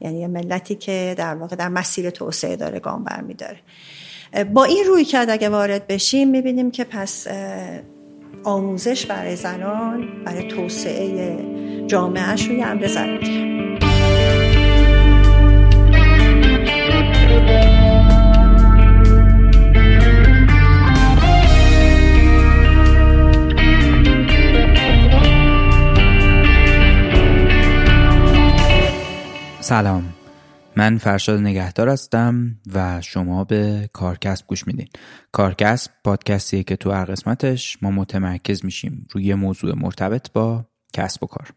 یعنی یه ملتی که در واقع در مسیر توسعه داره گام برمیداره. با این روی کرد اگه وارد بشیم می‌بینیم که پس آموزش برای زنان برای توسعه جامعهشون یه امر ضروریه. سلام. من فرشاد نگهدار هستم و شما به کارکسب گوش میدین. کارکسب پادکستیه که تو هر قسمتش ما متمرکز میشیم روی موضوع مرتبط با کسب و کار.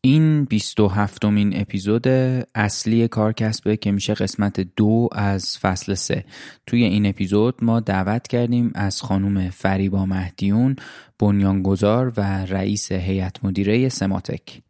این 27 مین اپیزود اصلی کارکسبه که میشه قسمت دو از فصل سه. توی این اپیزود ما دعوت کردیم از خانم فریبا مهدیون بنیانگذار و رئیس هیئت مدیره سماتک.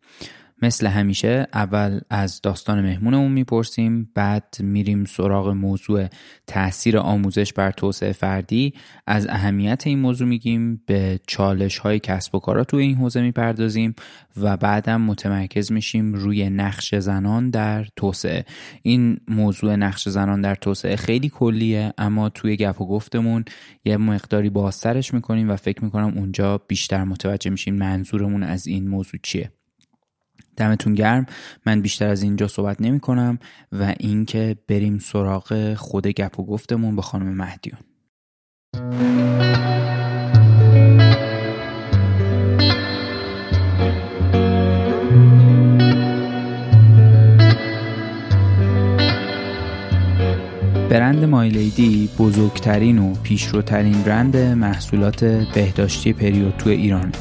مثل همیشه اول از داستان مهمونمون می‌پرسیم بعد میریم سراغ موضوع تاثیر آموزش بر توسعه فردی. از اهمیت این موضوع میگیم به چالش های کسب و کارا تو این حوزه می‌پردازیم و بعدم متمرکز میشیم روی نقش زنان در توسعه. این موضوع نقش زنان در توسعه خیلی کلیه اما توی گپ و گفتمون یه مقداری بازترش می‌کنیم و فکر می‌کنم اونجا بیشتر متوجه میشیم منظورمون از این موضوع چیه. دمتون گرم. من بیشتر از اینجا صحبت نمی کنم و اینکه بریم سراغ خود گپ و گفتمون به خانم مهدیون برند مایلیدی بزرگترین و پیشروترین برند محصولات بهداشتی پریود تو ایرانه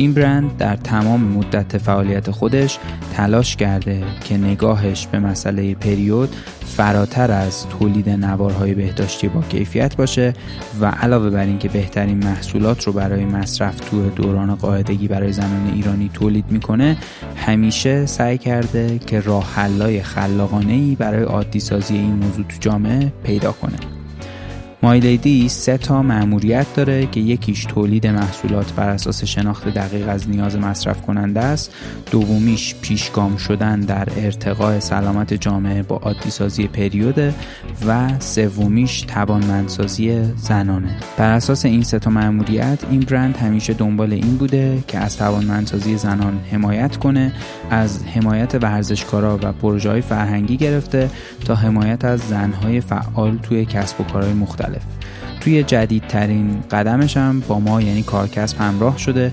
این برند در تمام مدت فعالیت خودش تلاش کرده که نگاهش به مسئله پریود فراتر از تولید نوارهای بهداشتی با کیفیت باشه و علاوه بر اینکه بهترین محصولات رو برای مصرف تو دوران قاعدگی برای زنان ایرانی تولید می‌کنه همیشه سعی کرده که راه حلای خلاقانه ای برای عادی سازی این موضوع تو جامعه پیدا کنه. مایلیدی سه تا مأموریت داره که یکیش تولید محصولات بر اساس شناخت دقیق از نیاز مصرف کننده است. دومیش پیشگام شدن در ارتقاء سلامت جامعه با عادی سازی پریود و سومیش توانمندسازی زنانه. بر اساس این سه تا مأموریت این برند همیشه دنبال این بوده که از توانمندسازی زنان حمایت کنه از حمایت ورزشکارا و پروژه های فرهنگی گرفته تا حمایت از زنهای فعال توی کسب و کارهای مختلف. توی جدیدترین قدمش هم با ما یعنی کارکسب همراه شده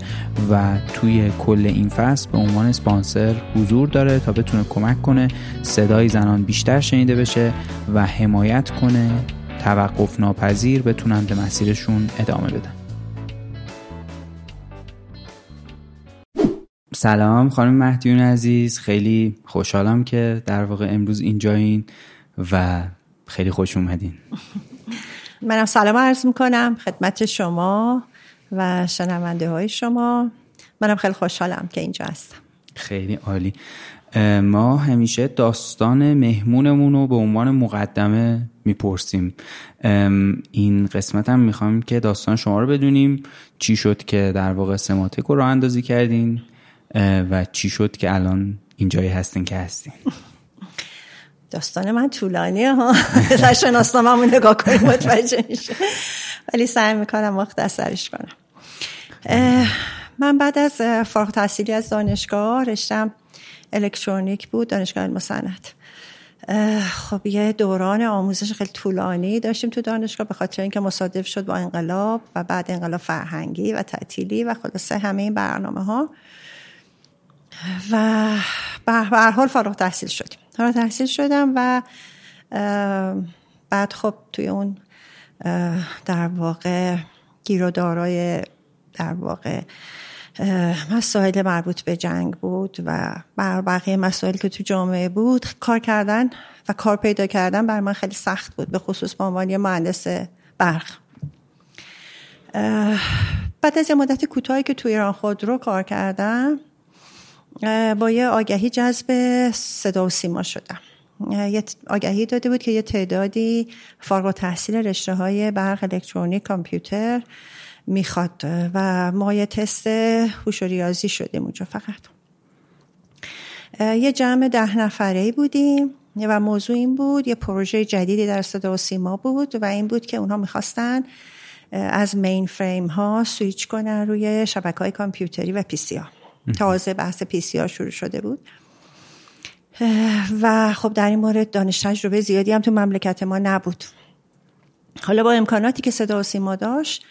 و توی کل این فصل به عنوان سپانسر حضور داره تا بتونه کمک کنه صدای زنان بیشتر شنیده بشه و حمایت کنه توقف ناپذیر بتونن به مسیرشون ادامه بدن. سلام خانم مهدیون عزیز خیلی خوشحالم که در واقع امروز اینجایین و خیلی خوش اومدین. منم سلام عرض می‌کنم خدمت شما و شنونده های شما. منم خیلی خوشحالم که اینجا هستم. خیلی عالی. ما همیشه داستان مهمونمون رو به عنوان مقدمه می‌پرسیم. این قسمت هم می‌خوایم که داستان شما رو بدونیم. چی شد که در واقع سماتک رو راه اندازی کردین؟ و چی شد که الان اینجایی هستین که هستین؟ داستان من طولانیه ها. در شناسنامه نگاه کنیم متوجه میشه. ولی سعی می‌کنم مختصرش کنم. من بعد از فارغ تحصیلی از دانشگاه رشتم الکترونیک بود دانشگاه علم خب یه دوران آموزش خیلی طولانی داشتیم تو دانشگاه به خاطر اینکه مصادف شد با انقلاب و بعد انقلاب فرهنگی و تعطیلی و خلاصه همه این برنامه ها و به هر حال فارغ تحصیل شدیم. فارغ تحصیل شدم و بعد خب توی اون در واقع گیر و دارای در واقع مسائل مربوط به جنگ بود و بر بقیه مسائل که تو جامعه بود کار کردن و کار پیدا کردن بر من خیلی سخت بود به خصوص به عنوان مهندس برق. بعد از یه مدت کوتاهی که تو ایران خودرو کار کردم با یه آگهی جذب صدا و سیما شدم. یه آگهی داده بود که یه تعدادی فارغ تحصیل رشته های برق الکترونیک کامپیوتر می‌خواد و ما یه تست هوش ریاضی شدیم اونجا فقط. یه جمع ده نفره بودیم و موضوع این بود یه پروژه جدیدی در صدا و سیما بود و این بود که اونها می‌خواستن از mainframe ها سویچ کنن روی شبکه های کامپیوتری و PC ها تازه بحث پی سی ها شروع شده بود. و خب در این مورد دانش تجربه زیادی هم تو مملکت ما نبود. حالا با امکاناتی که صدا و سیما داشت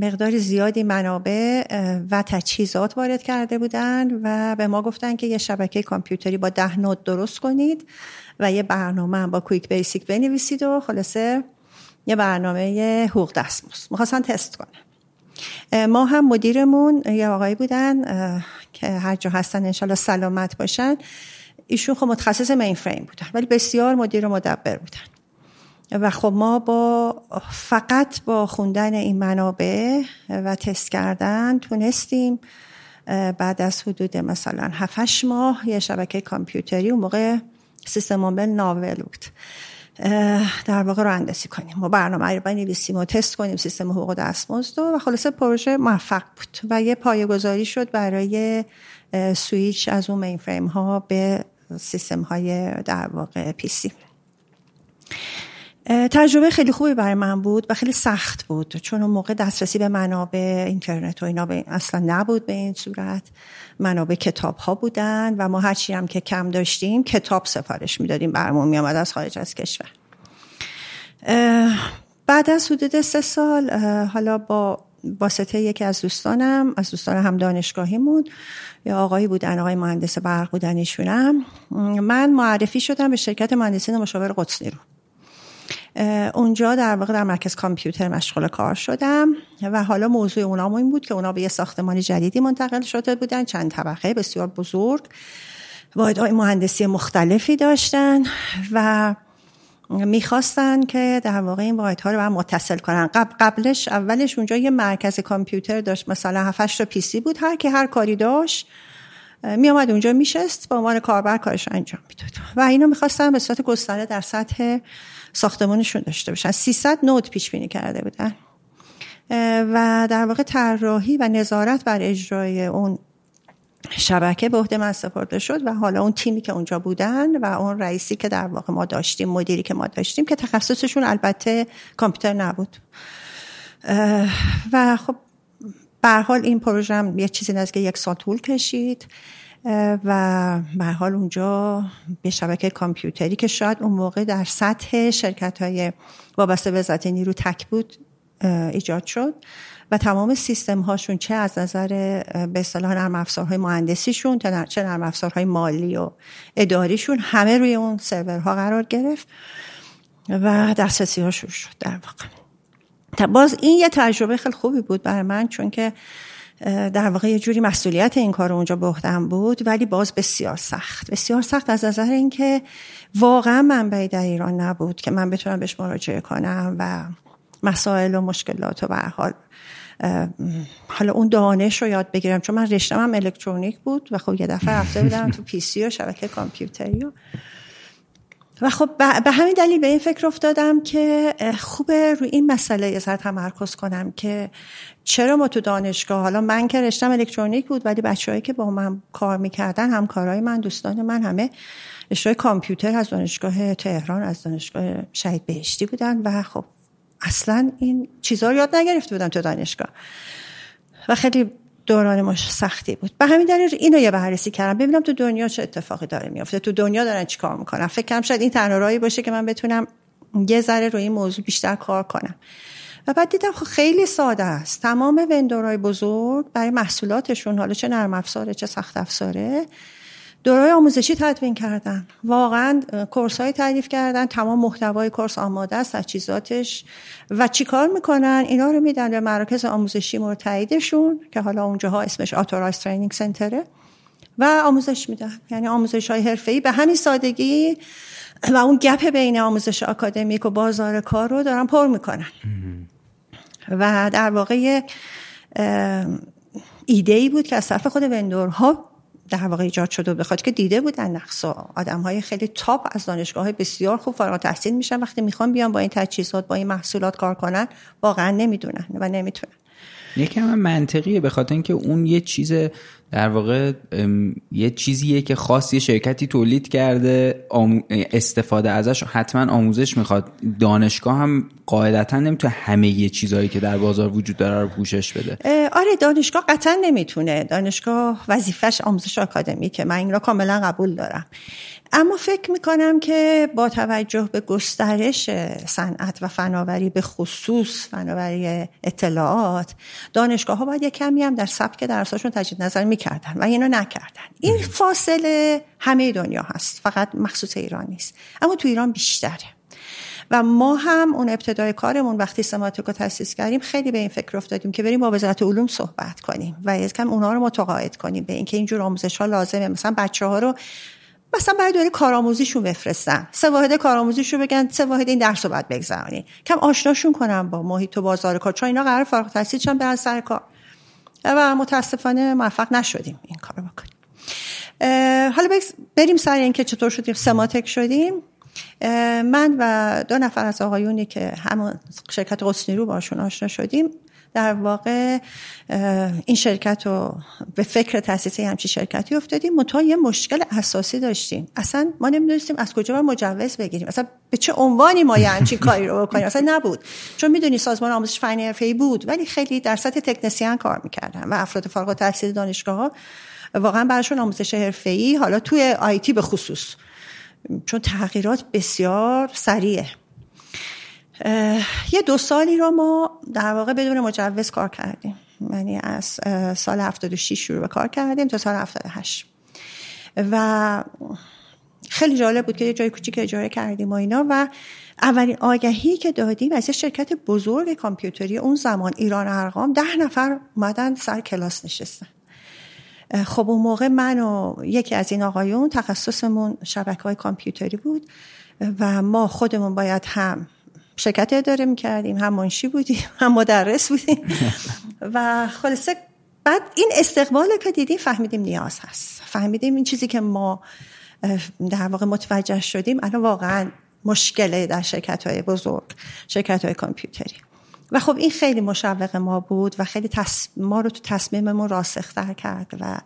مقدار زیادی منابع و تجهیزات وارد کرده بودن و به ما گفتن که یه شبکه کامپیوتری با ده نود درست کنید و یه برنامه با کویک بیسیک بنویسید و خلاصه یه برنامه حقوق دستمزد. می‌خواستن تست کنن. ما هم مدیرمون یه آقایی بودن که هر جا هستن انشالله سلامت باشن. ایشون خب متخصص مین فریم بودن ولی بسیار مدیر مدبر بودن. و خب ما با فقط با خوندن این منابع و تست کردن تونستیم بعد از حدود مثلا 7 ماه یه شبکه کامپیوتری اون موقع سیستم عامل ناول بود. در واقع رو اندازی کنیم. و برنامه رو بنویسیم و تست کنیم سیستم حقوق دستمزد و خلاصه پروژه موفق بود و یه پایه‌گذاری شد برای سویچ از اون مین فریم ها به سیستم های در واقع پی سی تجربه خیلی خوبی برای من بود و خیلی سخت بود. چون اون موقع دسترسی به منابع اینترنت و اینا اصلا نبود به این صورت. منابع کتاب ها بودن و ما هرچی هم که کم داشتیم کتاب سفارش می‌دادیم برمون میامد از خارج از کشور. بعد از حدود سه سال حالا با واسطه یکی از دوستانم از دوستان هم دانشگاهیمون یا آقایی بودن آقای مهندس برق بودن ایشونم. من معرفی شدم به شرکت مهندسین مشاور قدس رو اونجا در واقع در مرکز کامپیوتر مشغول کار شدم و حالا موضوع اونام این بود که اونا به یه ساختمان جدیدی منتقل شده بودن چند طبقه بسیار بزرگ واحدهای مهندسی مختلفی داشتن و می‌خواستن که در واقع این واحدها رو متصل کنن. قبل قبلش اولش اونجا یه مرکز کامپیوتر داشت مثلا 7 تا پی سی بود هر کی هر کاری داشت می آمد اونجا میشست با عنوان کاربر کارش انجام می‌داد. و اینو می‌خواستن به صورت گسترده در سطح ساختمانشون داشته باشن. 300 نود پیش بینی کرده بودن. و در واقع طراحی و نظارت بر اجرای اون شبکه به عهده من سپرده شد و حالا اون تیمی که اونجا بودن و اون رئیسی که در واقع ما داشتیم مدیری که ما داشتیم که تخصصشون البته کامپیوتر نبود. و خب به حال این پروژه یه چیزی نزدیک یک سال طول کشید. و به حال اونجا به شبکه کامپیوتری که شاید اون موقع در سطح شرکت های وابسته به وزارت نیرو تک بود ایجاد شد و تمام سیستم هاشون چه از نظر به اصطلاح نرم افزارهای مهندسیشون چه نرم افزارهای مالی و اداریشون همه روی اون سرورها قرار گرفت و دسترسی ها شد در واقع. باز این یه تجربه خیلی خوبی بود برای من چون که در واقع یه جوری مسئولیت این کار اونجا به بود ولی باز بسیار سخت. بسیار سخت از نظر اینکه واقعا منبعی در ایران نبود که من بتونم بهش مراجعه کنم و مسائل و مشکلات و به حال حالا اون دانش رو یاد بگیرم. چون من رشتم هم الکترونیک بود و خب یه دفعه رفته بودم تو پی سی و شبکه کامپیوتری و و خب به همین دلیل به این فکر افتادم که خوبه روی این مسئله یه تمرکز کنم که چرا ما تو دانشگاه حالا من که رشتم الکترونیک بود ولی بچههایی که با من کار می‌کردن همکارای من دوستان من همه رشته کامپیوتر از دانشگاه تهران از دانشگاه شهید بهشتی بودن و خب اصلا این چیزها رو یاد نگرفته بودم تو دانشگاه. و خیلی دوران مش سختی بود. به همین دلیل اینو یه بررسی کردم. ببینم تو دنیا چه اتفاقی داره میافته. تو دنیا دارن چیکار می‌کنن؟ فکر کنم شاید این تنها راهی باشه که من بتونم یه ذره روی این موضوع بیشتر کار کنم. و بعد دیدم خب خیلی ساده است. تمام وندورهای بزرگ برای محصولاتشون حالا چه نرم افزاره چه سخت افزاره دورای آموزشی تدوین کردن. واقعا کورس های تعریف کردن. تمام محتوای کورس آماده است تجهیزاتش و چیکار می‌کنن؟ اینا رو میدن به مراکز آموزشی مرتعیدشون که حالا اونجاها اسمش آتورایز ترینینگ سنتره و آموزش میدن. یعنی آموزش های حرفه‌ای به همین سادگی و اون گپ بین آموزش آکادمیک و بازار کار رو دارن پر می‌کنن. و در واقع ایده ای بود که از طرف خود وندورها در واقع ایجاد شده بخاطر که دیده بودن نقص آدم های خیلی تاپ از دانشگاه های بسیار خوب فارغ تحصیل میشن. وقتی می‌خوان بیان با این تجهیزات با این محصولات کار کنن واقعا نمی‌دونن و نمی‌تونن. یکم منطقیه به خاطر اینکه اون یه چیز در واقع یه چیزیه که خاص یه شرکتی تولید کرده استفاده ازش حتما آموزش می‌خواد. دانشگاه هم قاعدتا نمی‌تونه همه یه چیزهایی که در بازار وجود داره رو پوشش بده. آره دانشگاه قطعا نمی‌تونه. دانشگاه وظیفش آموزش که من این را کاملا قبول دارم. اما فکر می‌کنم که با توجه به گسترش صنعت و فناوری به خصوص فناوری اطلاعات دانشگاه ها باید یک کمی هم در سبک درساشون تجدید نظر می‌کردن و اینو نکردن. این فاصله همه دنیا هست. فقط مخصوص ایران نیست. اما تو ایران بیشتره. و ما هم اون ابتدای کارمون وقتی سماتیکو تاسیس کردیم خیلی به این فکر افتادیم که بریم با وزارت علوم صحبت کنیم. و از کم اونها رو متقاعد کنیم به اینکه اینجور آموزش ها لازمه. مثلا بچه ها رو مثلا برای دوره کارآموزیشون بفرستن. سه واحد کارآموزیشون بگن سه واحد این درس رو باید بگذرونی کم آشناشون کنم با محیط و بازار کار. چون اینا قرار فارغ التحصیل چون برن سر کار. و متاسفانه موفق نشدیم این کارو بکنیم. حالا بریم سر اینکه چطور شدیم سماتک شدیم. من و دو نفر از آقایونی که همون شرکت قصنی رو باشون آشنا شدیم در واقع این شرکت رو به فکر تاسیس همچی شرکتی افتادیم. متا یه مشکل اساسی داشتیم. اصلا ما نمی‌دونستیم از کجا مجوز بگیریم. اصلا به چه عنوانی ما یه همچین کاری رو بکنیم؟ اصلا نبود. چون می‌دونی سازمان آموزش فنی حرفه‌ای بود ولی خیلی در سطح تکنسیان کار می‌کردن و افراد فارغ التحصیل دانشگاه ها واقعا براشون آموزش حرفه‌ای حالا توی آیتی به خصوص. چون تغییرات بسیار سریعه. یه دو سالی رو ما در واقع بدون مجوز کار کردیم. یعنی از سال 76 شروع به کار کردیم تا سال 78 و خیلی جالب بود که یه جای کوچیک اجاره کردیم و اینا و اولین آگهی که دادیم از یه شرکت بزرگ کامپیوتری اون زمان ایران ارقام ده نفر اومدن سر کلاس نشستن. خب اون موقع من و یکی از این آقایون تخصصمون شبکه های کامپیوتری بود و ما خودمون باید هم شرکت اداره می‌کردیم هم منشی بودیم هم مدرس بودیم. و خلاصه بعد این استقبال که دیدیم فهمیدیم نیاز هست. فهمیدیم این چیزی که ما در واقع متوجه شدیم الان واقعا مشکله در شرکت های بزرگ شرکت های کامپیوتری. و خب این خیلی مشوق ما بود و خیلی ما رو تو تصمیممون راسختر کرد و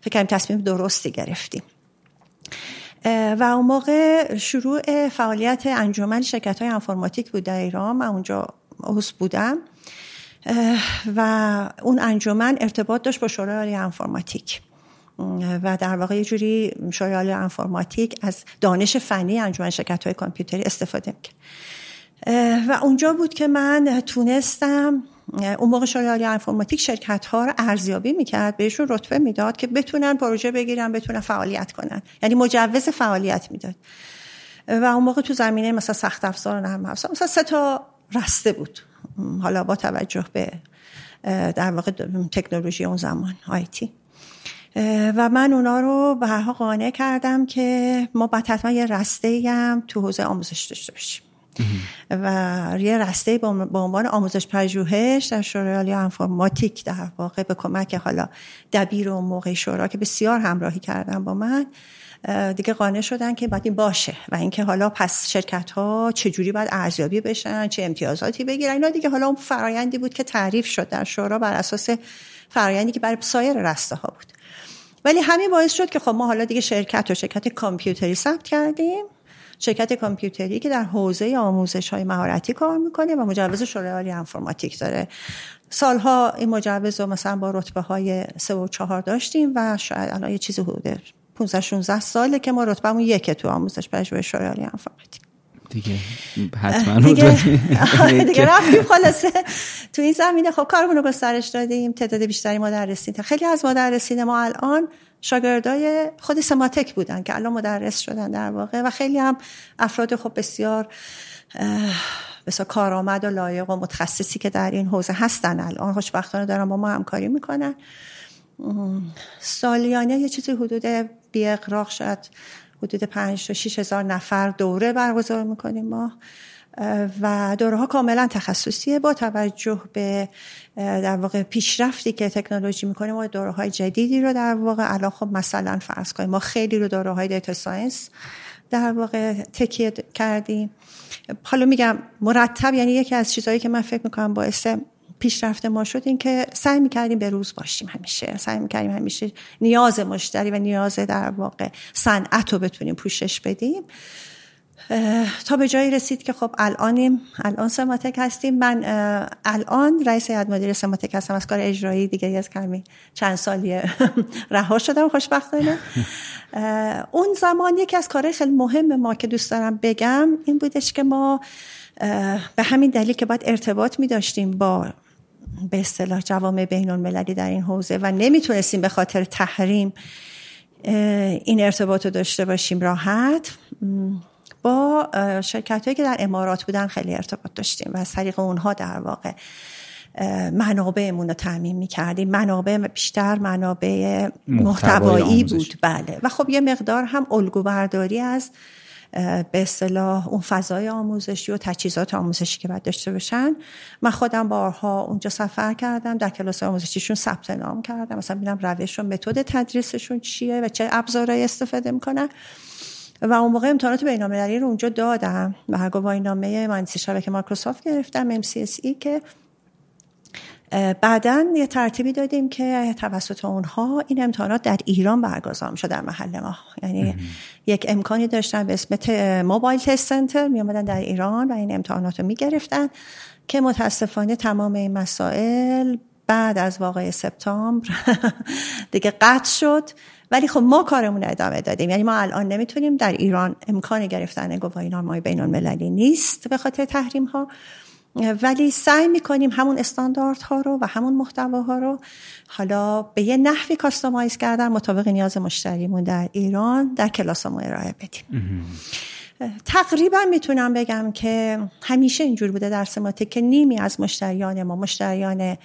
فکر کنیم تصمیم درستی گرفتیم. و اون موقع شروع فعالیت انجمن شرکت های انفرماتیک بود در ایران. من اونجا عضو بودم. و اون انجمن ارتباط داشت با شورای انفرماتیک و در واقع یه جوری شورای انفرماتیک از دانش فنی انجمن شرکت های کامپیوتری استفاده می‌کرد. و اونجا بود که من تونستم اون موقع شورای انفرماتیک شرکت ها رو ارزیابی می‌کرد بهشون رتبه می‌داد که بتونن پروژه بگیرن بتونن فعالیت کنن. یعنی مجوز فعالیت می‌داد. و اون موقع تو زمینه مثلا سخت افزار و نرم افزار مثلا سه تا رسته بود. حالا با توجه به در واقع تکنولوژی اون زمان آیتی و من اونا رو به هر قانع کردم که ما باید یه رسته هم تو حوزه آموزش داشته باشیم. و یه رسته به عنوان آموزش پژوهش در شورای انفرماتیک در واقع به کمک حالا دبیر و موقع شورا که بسیار همراهی کردن با من دیگه قانع شدن که باید این باشه و اینکه حالا پس شرکت ها چجوری باید ارزیابی بشن چه امتیازاتی بگیرن. اینا دیگه حالا اون فرایندی بود که تعریف شد در شورا بر اساس فرایندی که برای سایر رسته ها بود. ولی همین باعث شد که خب ما حالا دیگه شرکت و شرکت کامپیوتری ثبت کردیم. شرکت کامپیوتری که در حوزه آموزش های مهارتی کار می‌کنه و مجوز شورای عالی انفرماتیک داره. سالها این مجوز رو مثلا با رتبه های سه و چهار داشتیم و شاید الان یه چیزی حدوده 15 16 ساله که ما رتبهمون یکه تو آموزش پژوهش شورای عالی انفرماتیک. دیگه حتما دیگه, دیگه رفتیم خلاصه. تو این زمینه خب کارمون رو گسترش دادیم تعداد بیشتری مدرسین خیلی از مدرسین ما الان شاگردای خود سماتک بودن که الان مدرس شدن در واقع و خیلی هم افراد خب بسیار بسیار کارآمد و لایق و متخصصی که در این حوزه هستن الان. خوشبختانه دارن با ما همکاری می‌کنن. سالیانه یه چیزی حدود بی اقراق شد. حدود 5 تا 6 هزار نفر دوره برگزار می‌کنیم ما. و دوره ها کاملا تخصصیه. با توجه به در واقع پیشرفتی که تکنولوژی می‌کنه ما دوره های جدیدی رو در واقع الان خب مثلا فرض کنیم ما خیلی رو دوره های data science در واقع تکیه کردیم. حالا میگم مرتب یعنی یکی از چیزهایی که من فکر می‌کنم باعث پیشرفت ما شد این که سعی می‌کردیم به روز باشیم همیشه. سعی می‌کردیم همیشه نیاز مشتری و نیاز در واقع صنعت رو بتونیم پوشش بدیم. تا به جایی رسید که خب الانیم الان سماتک هستیم. من الان رئیس هیئت مدیره سماتک هستم. از کار اجرایی دیگه از کمی چند سالی رها شدم. خوشبختانه. اون زمان یکی از کارهای خیلی مهم ما که دوست دارم بگم این بودش که ما به همین دلیل که باید ارتباط می داشتیم با به اصطلاح جوامع بین المللی در این حوزه و نمی‌تونستیم به خاطر تحریم این ارتباط رو داشته باشیم. راحت. با شرکت هایی که در امارات بودن خیلی ارتباط داشتیم و از طریق اونها در واقع منابعمون رو تعمین می کردیم منابع بیشتر منابع محتوایی بود بله. و خب یه مقدار هم الگو برداری از به اصطلاح اون فضای آموزشی و تجهیزات آموزشی که باید داشته باشن. من خودم بارها اونجا سفر کردم در کلاس آموزشیشون ثبت نام کردم. مثلا ببینم روش و متد تدریسشون چیه و چه ابزارهایی استفاده می‌کنن. و اون موقع امتحانات بین‌المللی رو اونجا دادم. و گواهینامه مهندسی شبکه مایکروسافت گرفتم MCSE که بعدا یه ترتیبی دادیم که توسط اونها این امتحانات در ایران برگزار میشه در محل ما. یعنی یک امکانی داشتن به اسم موبایل تست سنتر می در ایران و این امتحانات رو می‌گرفتن که متاسفانه تمام این مسائل بعد از واقع سپتامبر دیگه قطع شد. ولی خب ما کارمون ادامه دادیم. یعنی ما الان نمی‌تونیم در ایران امکان گرفتن گواهینامه‌های بین المللی نیست به خاطر تحریم ها ولی سعی می‌کنیم همون استانداردها رو و همون محتواها رو حالا به یه نحوی کاستومایز کردن مطابق نیاز مشتریمون در ایران در کلاسمون ارائه بدیم. تقریبا می‌تونم بگم که همیشه اینجور بوده در سماتیک که نیمی از مشتریان ما مشتریان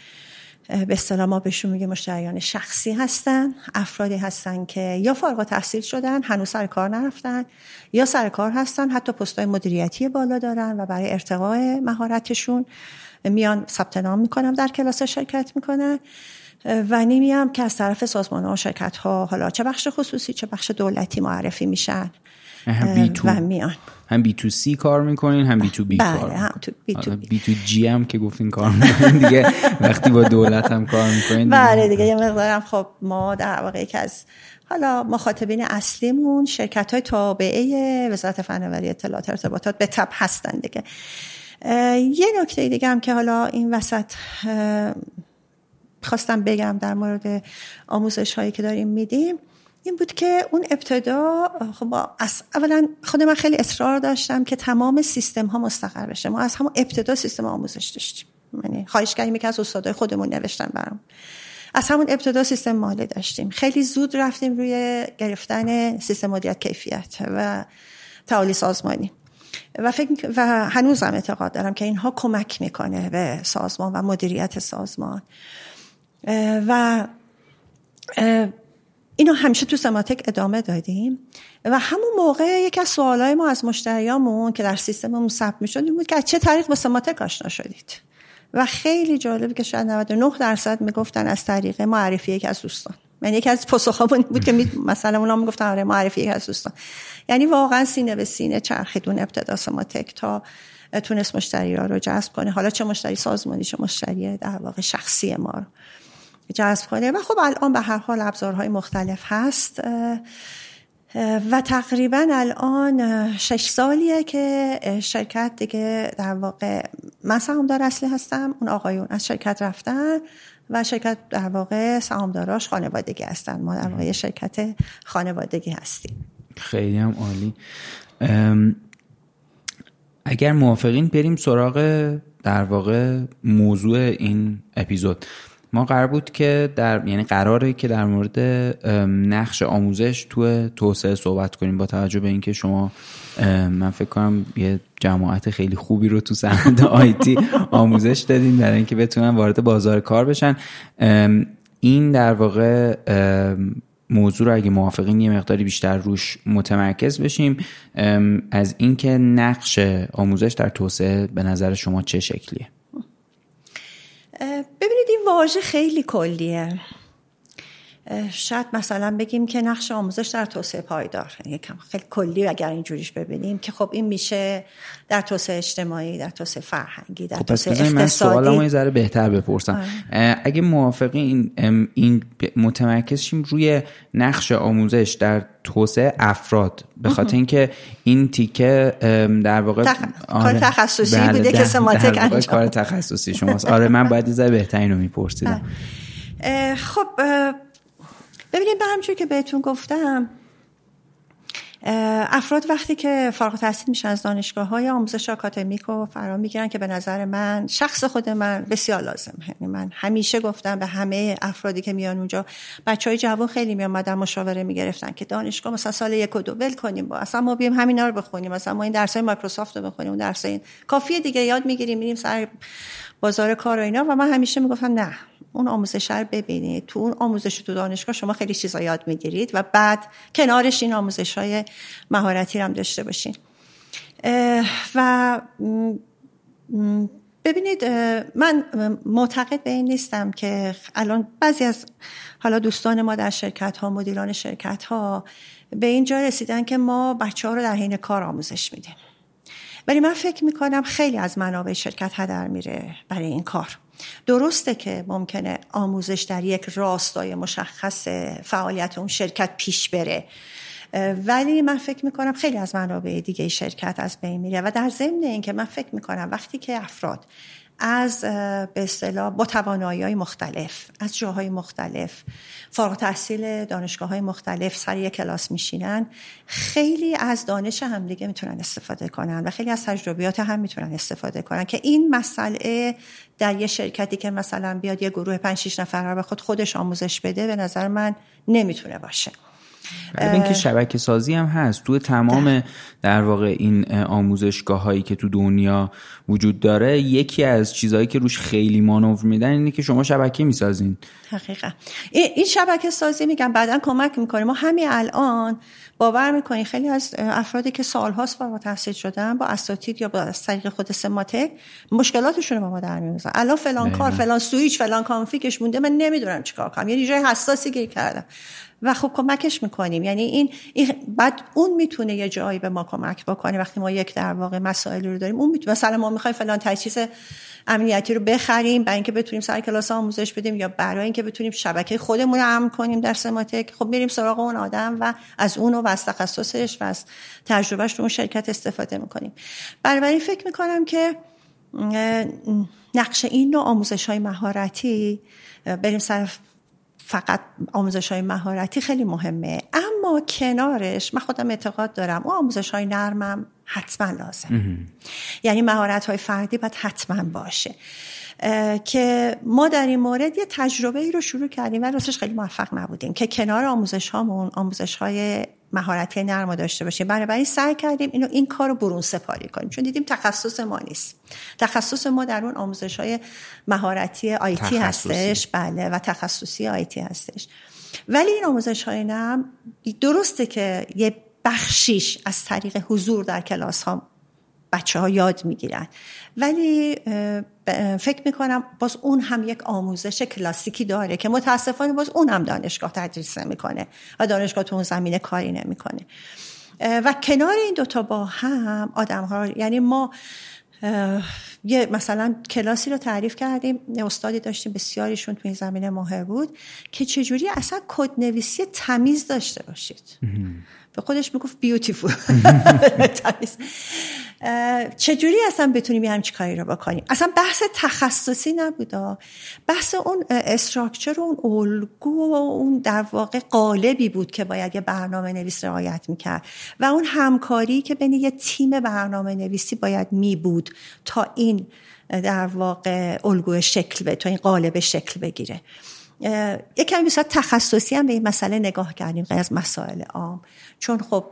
به اصطلاح ما بهشون میگه مشتریان شخصی هستن افرادی هستن که یا فارغ تحصیل شدن هنوز سر کار نرفتن یا سر کار هستن حتی پستای مدیریتی بالا دارن و برای ارتقاء مهارتشون میان ثبت نام می‌کنم در کلاس شرکت می‌کنن. و نیمی هم که از طرف سازمان ها و شرکت ها حالا چه بخش خصوصی چه بخش دولتی معرفی میشن. هم بی تو. و میان. هم بی تو سی کار می‌کنین هم بی تو بی بله کار هم تو بی تو بی. بی تو جی هم که گفتین کار می‌کنین دیگه. وقتی با دولت هم کار می‌کنین بله دیگه یه مقدارم خب ما در واقع که از حالا مخاطبین اصلیمون شرکت های تابعه وزارت فناوری اطلاعات ارتباطات به تب هستن دیگه. یه نکته دیگه هم که حالا این وسط خواستم بگم در مورد آموزش هایی که داریم میدیم. این بود که اون ابتدا خب اولا خود من خیلی اصرار داشتم که تمام سیستم ها مستقر بشه. ما از همون ابتدا سیستم آموزش داشتیم. یعنی خواهش کردیم که از استادای خودمون نوشتن برام. از همون ابتدا سیستم مالی داشتیم. خیلی زود رفتیم روی گرفتن سیستم مدیریت کیفیت و تعالی سازمانی. و فکر و هنوزم اعتقاد دارم که اینها کمک می‌کنه به سازمان و مدیریت سازمان. و اینو همیشه تو سماتک ادامه دادیم. و همون موقع یکی از سوالای ما از مشتریامون که در سیستممون ثبت می‌شد این بود که چه طریق با سماتک آشنا شدید. و خیلی جالبه که شاید 99 درصد می‌گفتن از طریق معرفی یکی از دوستان. یعنی یکی از پاسخامون بود که. مثلا اونا می‌گفتن آره معرفی یکی از دوستان. یعنی واقعا سینه به سینه چرخیدون ابتدا سماتک تا تونست مشتری ها رو جذب کنه. حالا چه مشتری سازمانی چه مشتری در واقع شخصی ما رو. جذب کنه. و خب الان به هر حال ابزارهای مختلف هست و تقریبا الان شش سالیه که شرکت دیگه در واقع من سهامدار اصلی هستم اون آقایون از شرکت رفتن و شرکت در واقع سهامداراش خانوادگی هستن. ما در واقع شرکت خانوادگی هستیم. خیلی هم عالی. اگر موافقین بریم سراغ در واقع موضوع این اپیزود. ما قرار بود که در یعنی قراره که در مورد نقش آموزش تو توسعه صحبت کنیم با توجه به اینکه شما من فکر کنم یه جماعت خیلی خوبی رو تو صنعت آیتی آموزش دادین برای اینکه بتونن وارد بازار کار بشن. این در واقع موضوع رو اگه موافقین یه مقداری بیشتر روش متمرکز بشیم. از اینکه نقش آموزش در توسعه به نظر شما چه شکلیه؟ ببینید این واژه خیلی کلیه. شاید مثلا بگیم که نقش آموزش در توسعه پایدار. یکم خیلی کلی اگر اینجوریش ببینیم که خب این میشه در توسعه اجتماعی در توسعه فرهنگی در خب توسعه اقتصادی. من یه ذره بهتر بپرسم. آه. اگه موافقی این, این متمرکز شیم روی نقش آموزش در توسعه افراد. به خاطر اینکه این تیکه در واقع تخ... آره. کار تخصصی بله بوده که سماتک انجام. کار تخصصی شماست. آره من باید یه ذره بهترین رو میپرسیدم خب ببینید به همچون که بهتون گفتم افراد وقتی که فارغ التحصیل میشن از دانشگاه های آموزش آکادمیک و فرا می‌گیرن که به نظر من شخص خود من بسیار لازم. یعنی من همیشه گفتم به همه افرادی که میان اونجا بچه های جوان خیلی می آمدن مشاوره می‌گرفتن که دانشگاه مثلا سال یک و دو ول کنیم با اصلا ما بیایم همینا رو بخونیم مثلا ما این درس های مایکروسافت رو بخونیم اون درس این کافیه دیگه یاد می‌گیریم میریم سر بازار کار و اینا. و من همیشه می‌گفتم نه اون آموزش رو ببینید. تو اون آموزش تو دانشگاه شما خیلی چیزا یاد می‌گیرید و بعد کنارش این آموزش های مهارتی هم داشته باشین. و ببینید من معتقد به این نیستم که الان بعضی از حالا دوستان ما در شرکت ها مدیران شرکت ها به اینجا رسیدن که ما بچه ها رو در حین کار آموزش میدیم. ولی من فکر می‌کنم خیلی از منابع شرکت هدر میره برای این کار. درسته که ممکنه آموزش در یک راستای مشخص فعالیت اون شرکت پیش بره. ولی من فکر می‌کنم خیلی از منابع دیگه شرکت از بین میره و در ضمن اینکه من فکر می‌کنم وقتی که افراد از به اصطلاح با توانایی های مختلف از جاهای مختلف فارغ تحصیل دانشگاه های مختلف سر یک کلاس میشینن. خیلی از دانش همدیگه می‌تونن استفاده کنن و خیلی از تجربیات هم می‌تونن استفاده کنن که این مسئله در یه شرکتی که مثلا بیاد یه گروه 5 6 نفر رو به خود خودش آموزش بده به نظر من نمی‌تونه باشه. بله اینکه شبکه سازی هم هست. تو تمام در واقع این آموزشگاه هایی که تو دنیا وجود داره یکی از چیزهایی که روش خیلی مانور میدن اینه که شما شبکه می‌سازین. حقیقا این شبکه سازی میگم بعدا کمک می‌کنه. ما همین الان باور می‌کنیم خیلی از افرادی که سالهاست فارغ تحصیل شدن با اساتید یا با از طریق خود سماتک مشکلاتشون رو با ما در میارن الان فلان کار فلان سویچ فلان کانفیگش مونده من نمی‌دونم چیکار کنم. یه جای حساسی گیر کردم. و خب کمکش می‌کنیم. یعنی این, بعد اون می‌تونه یه جایی به ما کمک بکنه. وقتی ما یک در واقع مسائلی رو داریم اون می‌تونه. مثلا ما می‌خوایم فلان تجهیز امنیتی رو بخریم برای اینکه بتونیم سر کلاس آموزش بدیم یا برای اینکه بتونیم شبکه خودمون رو امن کنیم در سماتک. خب میریم سراغ اون آدم و از اون و از تخصصش و از تجربهش رو اون شرکت استفاده می‌کنیم. برای فکر می‌کنم که نقش این نوع آموزش های مهارتی بریم سر فقط آموزش های مهارتی خیلی مهمه. اما کنارش من خودم اعتقاد دارم اون آموزش های نرمم حتما لازم. یعنی مهارت های فردی باید حتما باشه. که ما در این مورد یه تجربه ای رو شروع کردیم و راستش خیلی موفق نبودیم که کنار آموزش هامون آموزش های مهارتی نرم داشته باشیم. بنابراین سعی کردیم اینو این کار رو برون سپاری کنیم. چون دیدیم تخصص ما نیست. تخصص ما در اون آموزش های مهارتی آیتی هستش. بله و تخصصی آیتی هستش. ولی این آموزش های نم درسته که یه بخشیش از طریق حضور در کلاس ها بچه ها یاد می‌گیرن. ولی فکر می‌کنم باز اون هم یک آموزش کلاسیکی داره که متاسفانه باز اون هم دانشگاه تدریس نمی‌کنه و دانشگاه تو اون زمینه کاری نمی‌کنه. و کنار این دوتا با هم آدم ها یعنی ما یه مثلا کلاسی رو تعریف کردیم استادی داشتیم بسیاریشون تو این زمینه ماهر بود که چجوری اصلا کد نویسی تمیز داشته باشید. به خودش می‌گفت بیوتیفول چجوری اصلا بتونیم یه همچی کاری رو بکنیم؟ اصلا بحث تخصصی نبودا بحث اون استراکچر و اون الگو و اون در واقع قالبی بود که باید یه برنامه نویس رعایت می‌کرد. و اون همکاری که بین یه تیم برنامه نویسی باید می بود تا این در واقع الگو شکل به تا این قالب شکل بگیره. یک کمی بسیار تخصصی هم به این مسئله نگاه کردیم غیر از مسائل عام. چون خب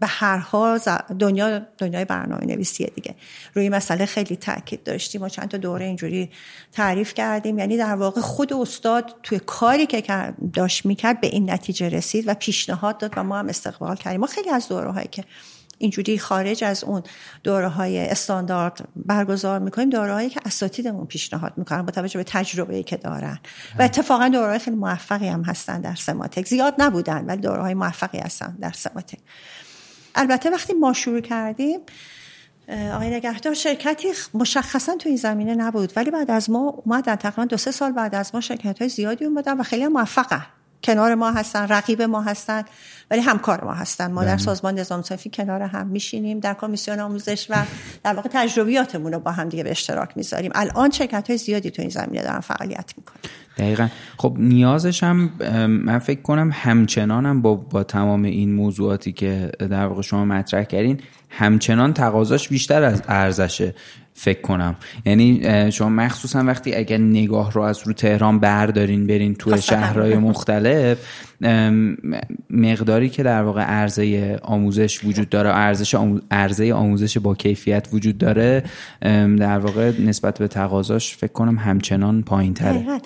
به هر حال دنیا دنیای برنامه نویسیه دیگه. روی مسئله خیلی تاکید داشتیم و چند تا دوره اینجوری تعریف کردیم. یعنی در واقع خود استاد توی کاری که داشت می‌کرد به این نتیجه رسید و پیشنهاد داد و ما هم استقبال کردیم. ما خیلی از دوره هایی که اینجوری خارج از اون دوره های استاندارد برگزار می‌کنیم دوره هایی که اساتیدمون پیشنهاد می‌کنن با توجه به تجربه که دارن. و اتفاقا دوره های خیلی موفقی هم هستن در سماتک. زیاد نبودن ولی دوره های موفقی هستن در سماتک. البته وقتی ما شروع کردیم آقای نگهدار شرکتی مشخصا تو این زمینه نبود. ولی بعد از ما اومدن تقریبا دو سه سال بعد از ما شرکت های زیادی اومدن و خیلی موفقن. کنار ما هستن رقیب ما هستن ولی همکار ما هستن. ما در بله. سازمان نظام صافی کنار هم میشینیم در کمیسیون آموزش و در واقع تجربیاتمون رو با هم دیگه به اشتراک می‌ذاریم. الان شرکت های زیادی تو این زمینه دارن فعالیت می‌کنن. دقیقا. خب نیازش هم من فکر کنم همچنانم با, با تمام این موضوعاتی که در واقع شما مطرح کردین همچنان تقاضاش بیشتر از ارزشه. فکر کنم. یعنی شما مخصوصا وقتی اگر نگاه رو از رو تهران بردارین برین تو شهرهای مختلف مقداری که در واقع عرضه آموزش وجود داره ارزش عرضه آموزش با کیفیت وجود داره در واقع نسبت به تقاضاش فکر کنم همچنان پایین تره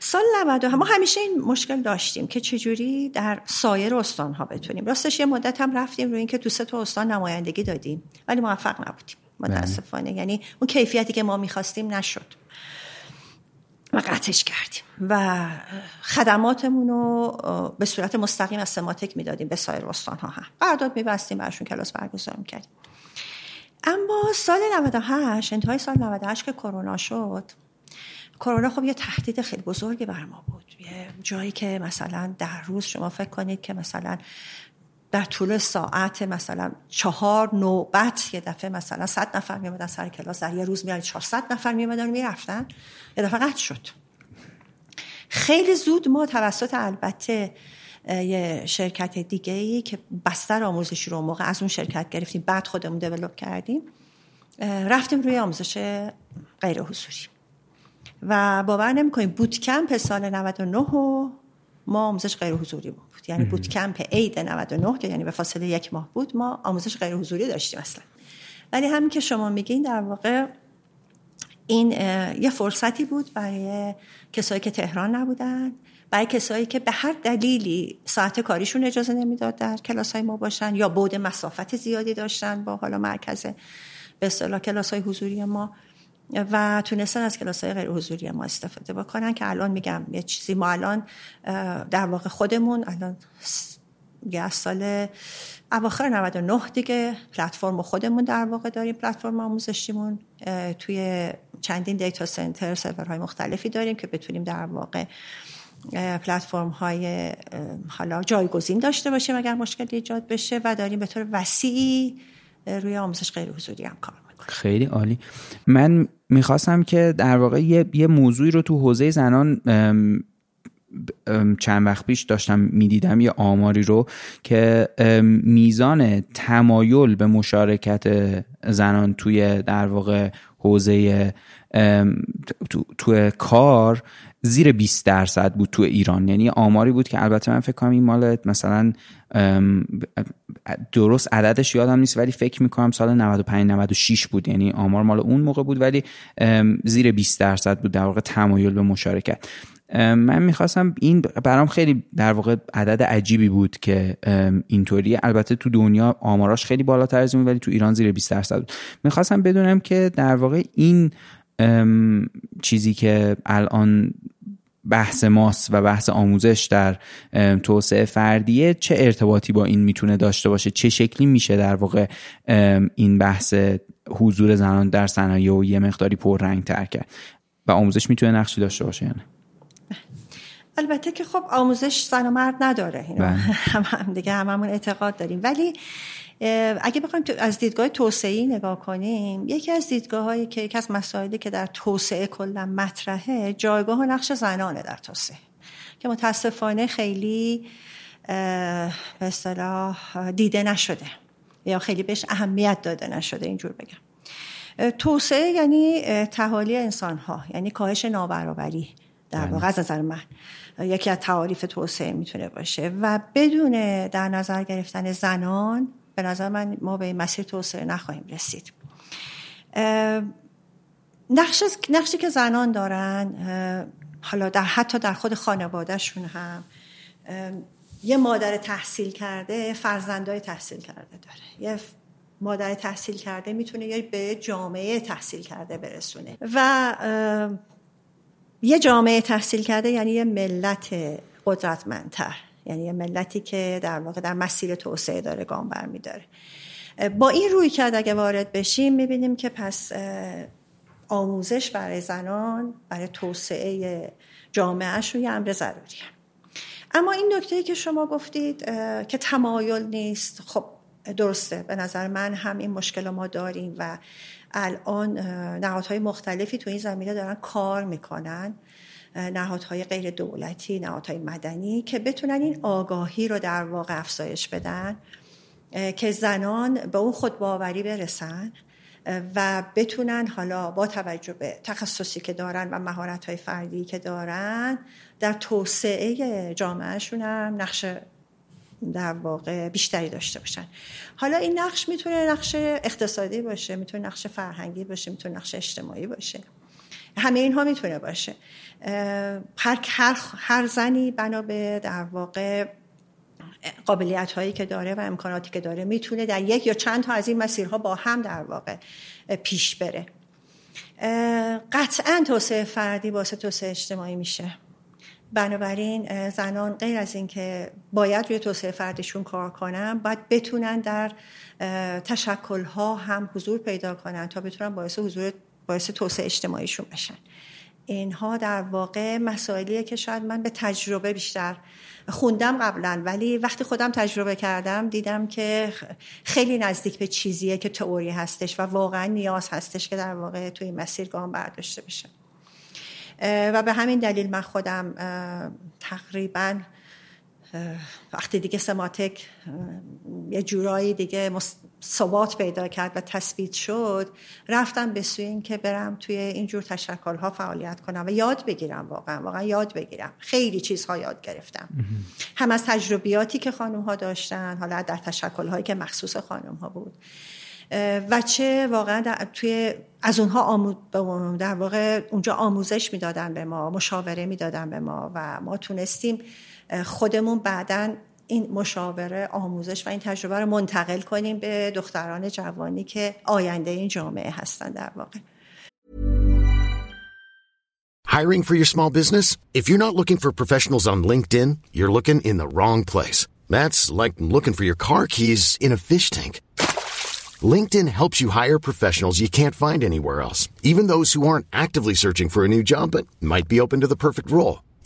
سال 92 ما همیشه این مشکل داشتیم که چجوری در سایر استان ها بتونیم. راستش یه مدت هم رفتیم روی اینکه تو سه تا استان نمایندگی دادیم ولی موفق نبودیم. متاسفانه. یعنی اون کیفیتی که ما می‌خواستیم نشد. و قطعش کردیم. و خدماتمون رو به صورت مستقیم از سماتک می‌دادیم به سایر استان ها هم قرارداد میبستیم برشون کلاس برگزار می‌کردیم. اما سال 98 انتهای سال 98 که کرونا شد کرونا خب یه تهدید خیلی بزرگی بر ما بود. یه جایی که مثلا در روز شما فکر کنید که مثلا در طول ساعت مثلا چهار نوبت یه دفعه مثلا صد نفر میامدن سر کلاس. در یه روز میاد 400 نفر میامدن و می‌رفتن. یه دفعه قطع شد. خیلی زود ما توسط البته یه شرکت دیگه ای که بستر آموزشی رو موقع از اون شرکت گرفتیم بعد خودمون دیولپ کردیم رفتیم روی آموزش غیر حضوری و باور نمی‌کنیم بوت کمپ سال 99 و ما آموزش غیر حضوری بود. یعنی بوت کمپ عید 99 که یعنی به فاصله یک ماه بود ما آموزش غیر حضوری داشتیم اصلا. ولی همین که شما میگین در واقع این یه فرصتی بود برای کسایی که تهران نبودن برای کسایی که به هر دلیلی ساعت کاریشون اجازه نمی‌داد در کلاس های ما باشن یا بود مسافت زیادی داشتن با حالا مرکز به اصطلاح کلاس های حضوری ما. و تونستن از کلاس های غیر حضوری ما استفاده بکنن که الان میگم یه چیزی ما الان در واقع خودمون الان یه از سال اواخر 99 دیگه پلتفرم خودمون در واقع داریم پلتفرم آموزشیمون توی چندین دیتا سنتر سرورهای مختلفی داریم که بتونیم در واقع پلتفرم های حالا جایگزین داشته باشیم اگر مشکلی ایجاد بشه و داریم به طور وسیعی روی آموزش غیر حضوری هم کار خیلی عالی. من می‌خواستم که در واقع یه, یه موضوعی رو تو حوزه زنان چند وقت پیش داشتم می‌دیدم یه آماری رو که میزان تمایل به مشارکت زنان توی در واقع حوزه تو, تو کار زیر 20 درصد بود تو ایران. یعنی آماری بود که البته من فکر کنم این مال مثلا درست عددش یادم نیست ولی فکر می‌کنم سال 95 96 بود. یعنی آمار مال اون موقع بود ولی زیر 20 درصد بود در واقع تمایل به مشارکت. من می‌خواستم این برام خیلی در واقع عدد عجیبی بود که اینطوری البته تو دنیا آماراش خیلی بالاتر از ولی تو ایران زیر 20 درصد بود. می‌خواستم بدونم که در واقع این چیزی که الان بحث ماست و بحث آموزش در توسعه فردیه چه ارتباطی با این می‌تونه داشته باشه؟ چه شکلی میشه در واقع این بحث حضور زنان در صنایع و یه مقداری پررنگ تر کرد؟ و آموزش می‌تونه نقشی داشته باشه یعنی البته که خب آموزش زن و مرد نداره اینو بله. هم, هم دیگه هممون اعتقاد داریم. ولی اگه بخوایم از دیدگاه توسعه نگاه کنیم یکی از دیدگاه هایی که یکی از مسائلی که در توسعه کلا مطرحه جایگاه و نقش زنانه در توسعه که متاسفانه خیلی به اصطلاح دیده نشده یا خیلی بهش اهمیت داده نشده اینجور بگم. توسعه یعنی تحالی انسان ها یعنی کاهش نابرابری در بله. واقع از نظر من. یکی از تعاریف توسعه می‌تونه باشه. و بدون در نظر گرفتن زنان به نظر من ما به این مسیر توسعه نخواهیم رسید. نقش نقشی که زنان دارن حالا در حتی در خود خانوادهشون هم یه مادر تحصیل کرده فرزندای تحصیل کرده داره. یه مادر تحصیل کرده می‌تونه یا به جامعه تحصیل کرده برسونه. و یه جامعه تحصیل کرده یعنی یه ملت قدرتمندتر. یعنی یه ملتی که در واقع در مسیر توسعه داره گام برمیداره. با این روی کرد اگه وارد بشیم می‌بینیم که پس آموزش برای زنان برای توسعه جامعهشون یه امر ضروریه. اما این نکته که شما گفتید که تمایل نیست خب درسته. به نظر من هم این مشکل ما داریم و الان نهادهای مختلفی تو این زمینه دارن کار می‌کنن. نهادهای غیر دولتی نهادهای مدنی که بتونن این آگاهی رو در واقع افزایش بدن که زنان به اون خودباوری برسن و بتونن حالا با توجه به تخصصی که دارن و مهارت های فردی که دارن در توسعه جامعهشون هم نقش در واقع بیشتری داشته باشن. حالا این نقش می‌تونه نقش اقتصادی باشه می‌تونه نقش فرهنگی باشه می‌تونه نقش اجتماعی باشه. همه اینها می‌تونه باشه. هر, هر, زنی بنا به در واقع قابلیت هایی که داره و امکاناتی که داره می‌تونه در یک یا چند تا از این مسیرها با هم در واقع پیش بره. قطعا توسعه فردی واسه توسعه اجتماعی میشه. بنابراین زنان غیر از اینکه باید روی توسعه فردیشون کار کنن باید بتونن در تشکلها هم حضور پیدا کنن تا بتونن باعث حضور باعث توسعه اجتماعیشون بشن. اینها در واقع مسائلیه که شاید من به تجربه بیشتر خوندم قبلا ولی وقتی خودم تجربه کردم دیدم که خیلی نزدیک به چیزیه که تئوری هستش و واقعا نیاز هستش که در واقع توی مسیر گام برداشته بشه. و به همین دلیل من خودم تقریبا وقتی دیگه سماتک یه جورایی دیگه ثبات پیدا کرد و تثبیت شد رفتم به سوی این که برم توی اینجور تشکل ها فعالیت کنم و یاد بگیرم واقعا واقعا یاد بگیرم. خیلی چیزها یاد گرفتم. هم از تجربیاتی که خانم ها داشتن حالا در تشکل هایی که مخصوص خانم ها بود و چه واقعا توی از اونها آمود در واقع اونجا آموزش می‌دادن به ما مشاوره می‌دادن به ما و ما تونستیم خودمون بعدا این مشاوره آموزش و این تجربه رو منتقل کنیم به دختران جوانی که آینده این جامعه هستن در واقع Hiring for your small business? If you're not looking for professionals on LinkedIn, you're looking in the wrong place. That's like looking for your car keys in a fish tank. LinkedIn helps you hire professionals you can't find anywhere else, even those who aren't actively searching for a new job but might be open to the perfect role.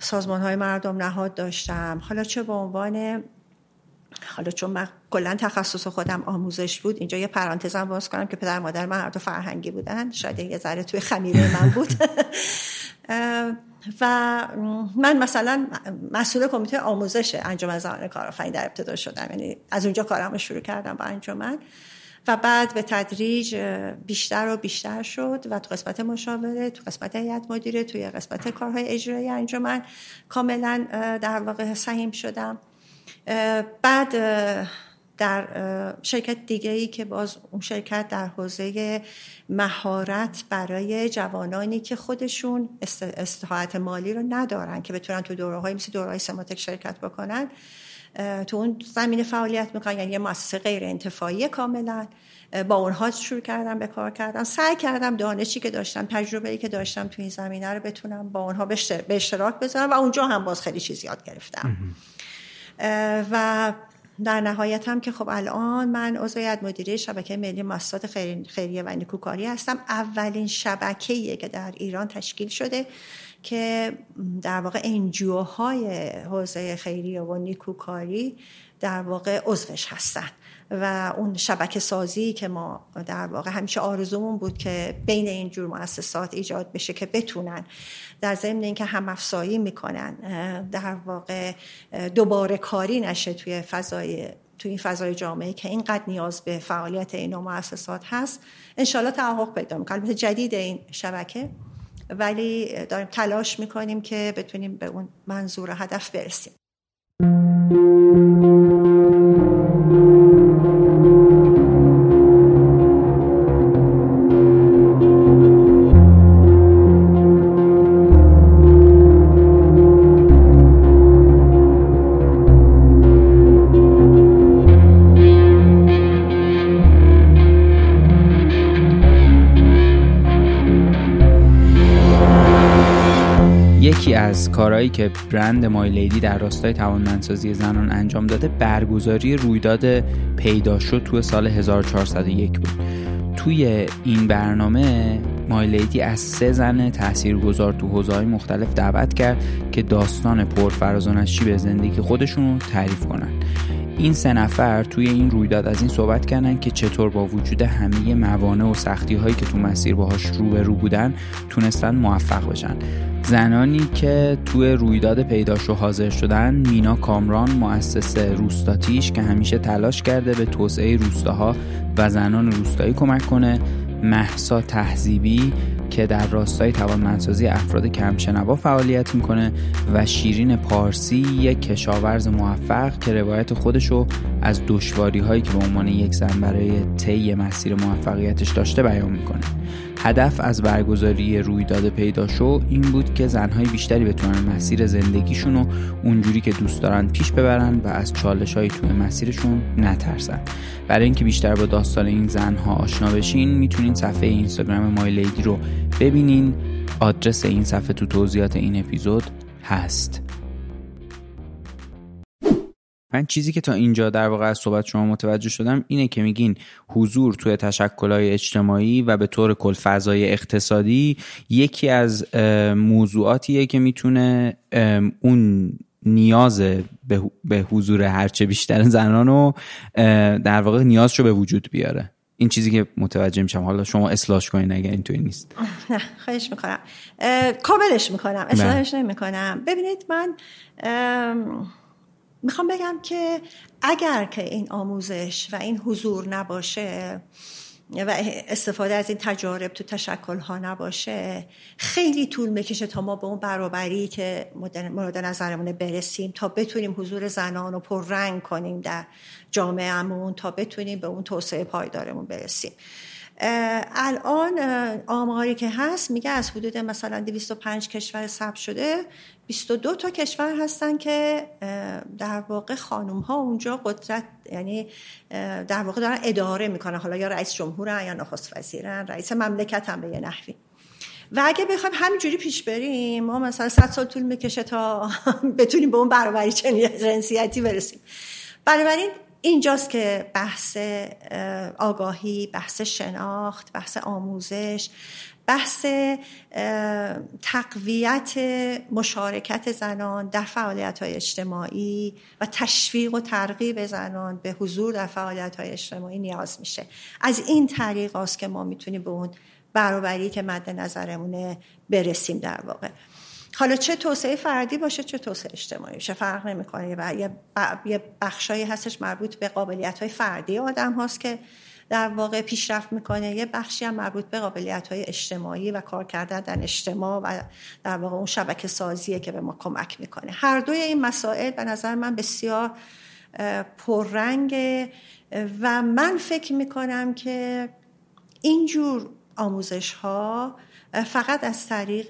سازمان های مردم نهاد داشتم. حالا چه به عنوان حالا چون من کلا تخصص خودم آموزش بود اینجا یه پرانتزم باز کنم که پدر مادر من هر دو فرهنگی بودن. شاید یه ذره توی خمیره من بود. و من مثلا مسئول کمیته آموزش انجمن زنان کارآفرین در ابتدا شدم. یعنی از اونجا کارم رو شروع کردم با انجمن. و بعد به تدریج بیشتر و بیشتر شد و تو قسمت مشاوره تو قسمت هیئت مدیره توی قسمت کارهای اجرایی انجمن کاملا در واقع سهیم شدم. بعد در شرکت دیگه ای که باز اون شرکت در حوزه مهارت برای جوانانی که خودشون استحاعت مالی رو ندارن که بتونن تو دوره های مثل دوره های سماتک شرکت بکنن تو اون زمینه فعالیت می‌کنن یعنی یه مؤسسه غیر انتفاعی کاملا. با اونها شروع کردم به کار کردم. سعی کردم دانشی که داشتم تجربه ای که داشتم تو این زمینه رو بتونم با اونها به اشتراک بذارم و اونجا هم باز خیلی چیز یاد گرفتم. و در نهایت هم که خب الان من عضو مدیره شبکه ملی مؤسسات خیریه و نیکوکاری هستم. اولین شبکه‌ایه که در ایران تشکیل شده. که در واقع انجیو های حوزه خیریه و نیکوکاری در واقع عضوش هستن و اون شبکه سازی که ما در واقع همیشه آرزومون بود که بین این جور مؤسسات ایجاد بشه که بتونن در ضمن اینکه هم افزایی می‌کنن در واقع دوباره کاری نشه توی فضای توی این فضای جامعه که اینقدر نیاز به فعالیت این مؤسسات هست انشالله تحقق پیدا می‌کنه. البته جدید این شبکه. ولی داریم تلاش می‌کنیم که بتونیم به اون منظور هدف برسیم. از کارهایی که برند مایلیدی در راستای توانمندسازی زنان انجام داده برگزاری رویداد پیدا شد تو سال 1401 بود. توی این برنامه مایلیدی از سه زن تاثیرگذار تو حوزه‌های مختلف دعوت کرد که داستان پرفراز و به زندگی خودشون رو تعریف کنن. این سه نفر توی این رویداد از این صحبت کردن که چطور با وجود همه موانع و سختی هایی که تو مسیر باهاش رو بودن تونستن موفق بشن. زنانی که توی رویداد پیداش و حاضر شدن مینا کامران مؤسس روستاتیش که همیشه تلاش کرده به توسعه روستاها و زنان روستایی کمک کنه محسا تهذیبی که در راستای توانمندسازی افراد کمشنوا فعالیت می‌کنه و شیرین پارسی یک کشاورز موفق که روایت خودشو از دشواری هایی که به عنوان یک زن برای طی مسیر موفقیتش داشته بیان می‌کنه. هدف از برگزاری رویداد پیدا شو این بود که زنهای بیشتری بتونن مسیر زندگیشون رو اونجوری که دوست دارن پیش ببرن و از چالش های توی مسیرشون نترسن. برای اینکه بیشتر با داستان این زنها آشنا بشین می‌تونین صفحه اینستاگرام مای لیدی رو ببینین آدرس این صفحه تو توضیحات این اپیزود هست. من چیزی که تا اینجا در واقع از صحبت شما متوجه شدم اینه که میگین حضور توی تشکلهای اجتماعی و به طور کل فضای اقتصادی یکی از موضوعاتیه که می‌تونه اون نیاز به حضور هرچه بیشتر زنان رو در واقع نیازشو به وجود بیاره. این چیزی که متوجه میشم. حالا شما اصلاحش کنین اگر اینطوری نیست. نه خواهش می‌کنم. کاملش می‌کنم. اصلاحش نمی‌کنم. ببینید من می‌خوام بگم که اگر که این آموزش و این حضور نباشه و استفاده از این تجارب تو تشکل ها نباشه خیلی طول می‌کشه تا ما به اون برابری که مورد نظرمونه برسیم تا بتونیم حضور زنان رو پررنگ کنیم در جامعهمون تا بتونیم به اون توسعه پایدارمون برسیم. الان آماری که هست میگه از حدود مثلا 205 کشور ثبت شده 22 تا کشور هستن که در واقع خانم ها اونجا قدرت یعنی در واقع دارن اداره می‌کنن. حالا یا رئیس جمهورن یا نخست وزیرن. رئیس مملکت هم به یه نحوی. و اگه بخوایم همینجوری پیش بریم ما مثلا 100 سال طول می‌کشه تا بتونیم به اون برابری چنین جنسیتی برسیم. بنابراین اینجاست که بحث آگاهی بحث شناخت بحث آموزش بحث تقویت مشارکت زنان در فعالیت های اجتماعی و تشویق و ترغیب زنان به حضور در فعالیت های اجتماعی نیاز میشه. از این طریق است که ما می‌تونیم به اون برابری که مد نظرمونه برسیم در واقع. حالا چه توسعه فردی باشه چه توسعه اجتماعی باشه فرق نمی‌کنه. یه بخشایی هستش مربوط به قابلیت های فردی آدم هاست که در واقع پیشرفت می‌کنه. یه بخشی هم مربوط به قابلیت های اجتماعی و کار کردن در اجتماع و در واقع اون شبکه سازیه که به ما کمک می‌کنه. هر دوی این مسائل به نظر من بسیار پررنگ و من فکر می‌کنم که اینجور آموزش ها فقط از طریق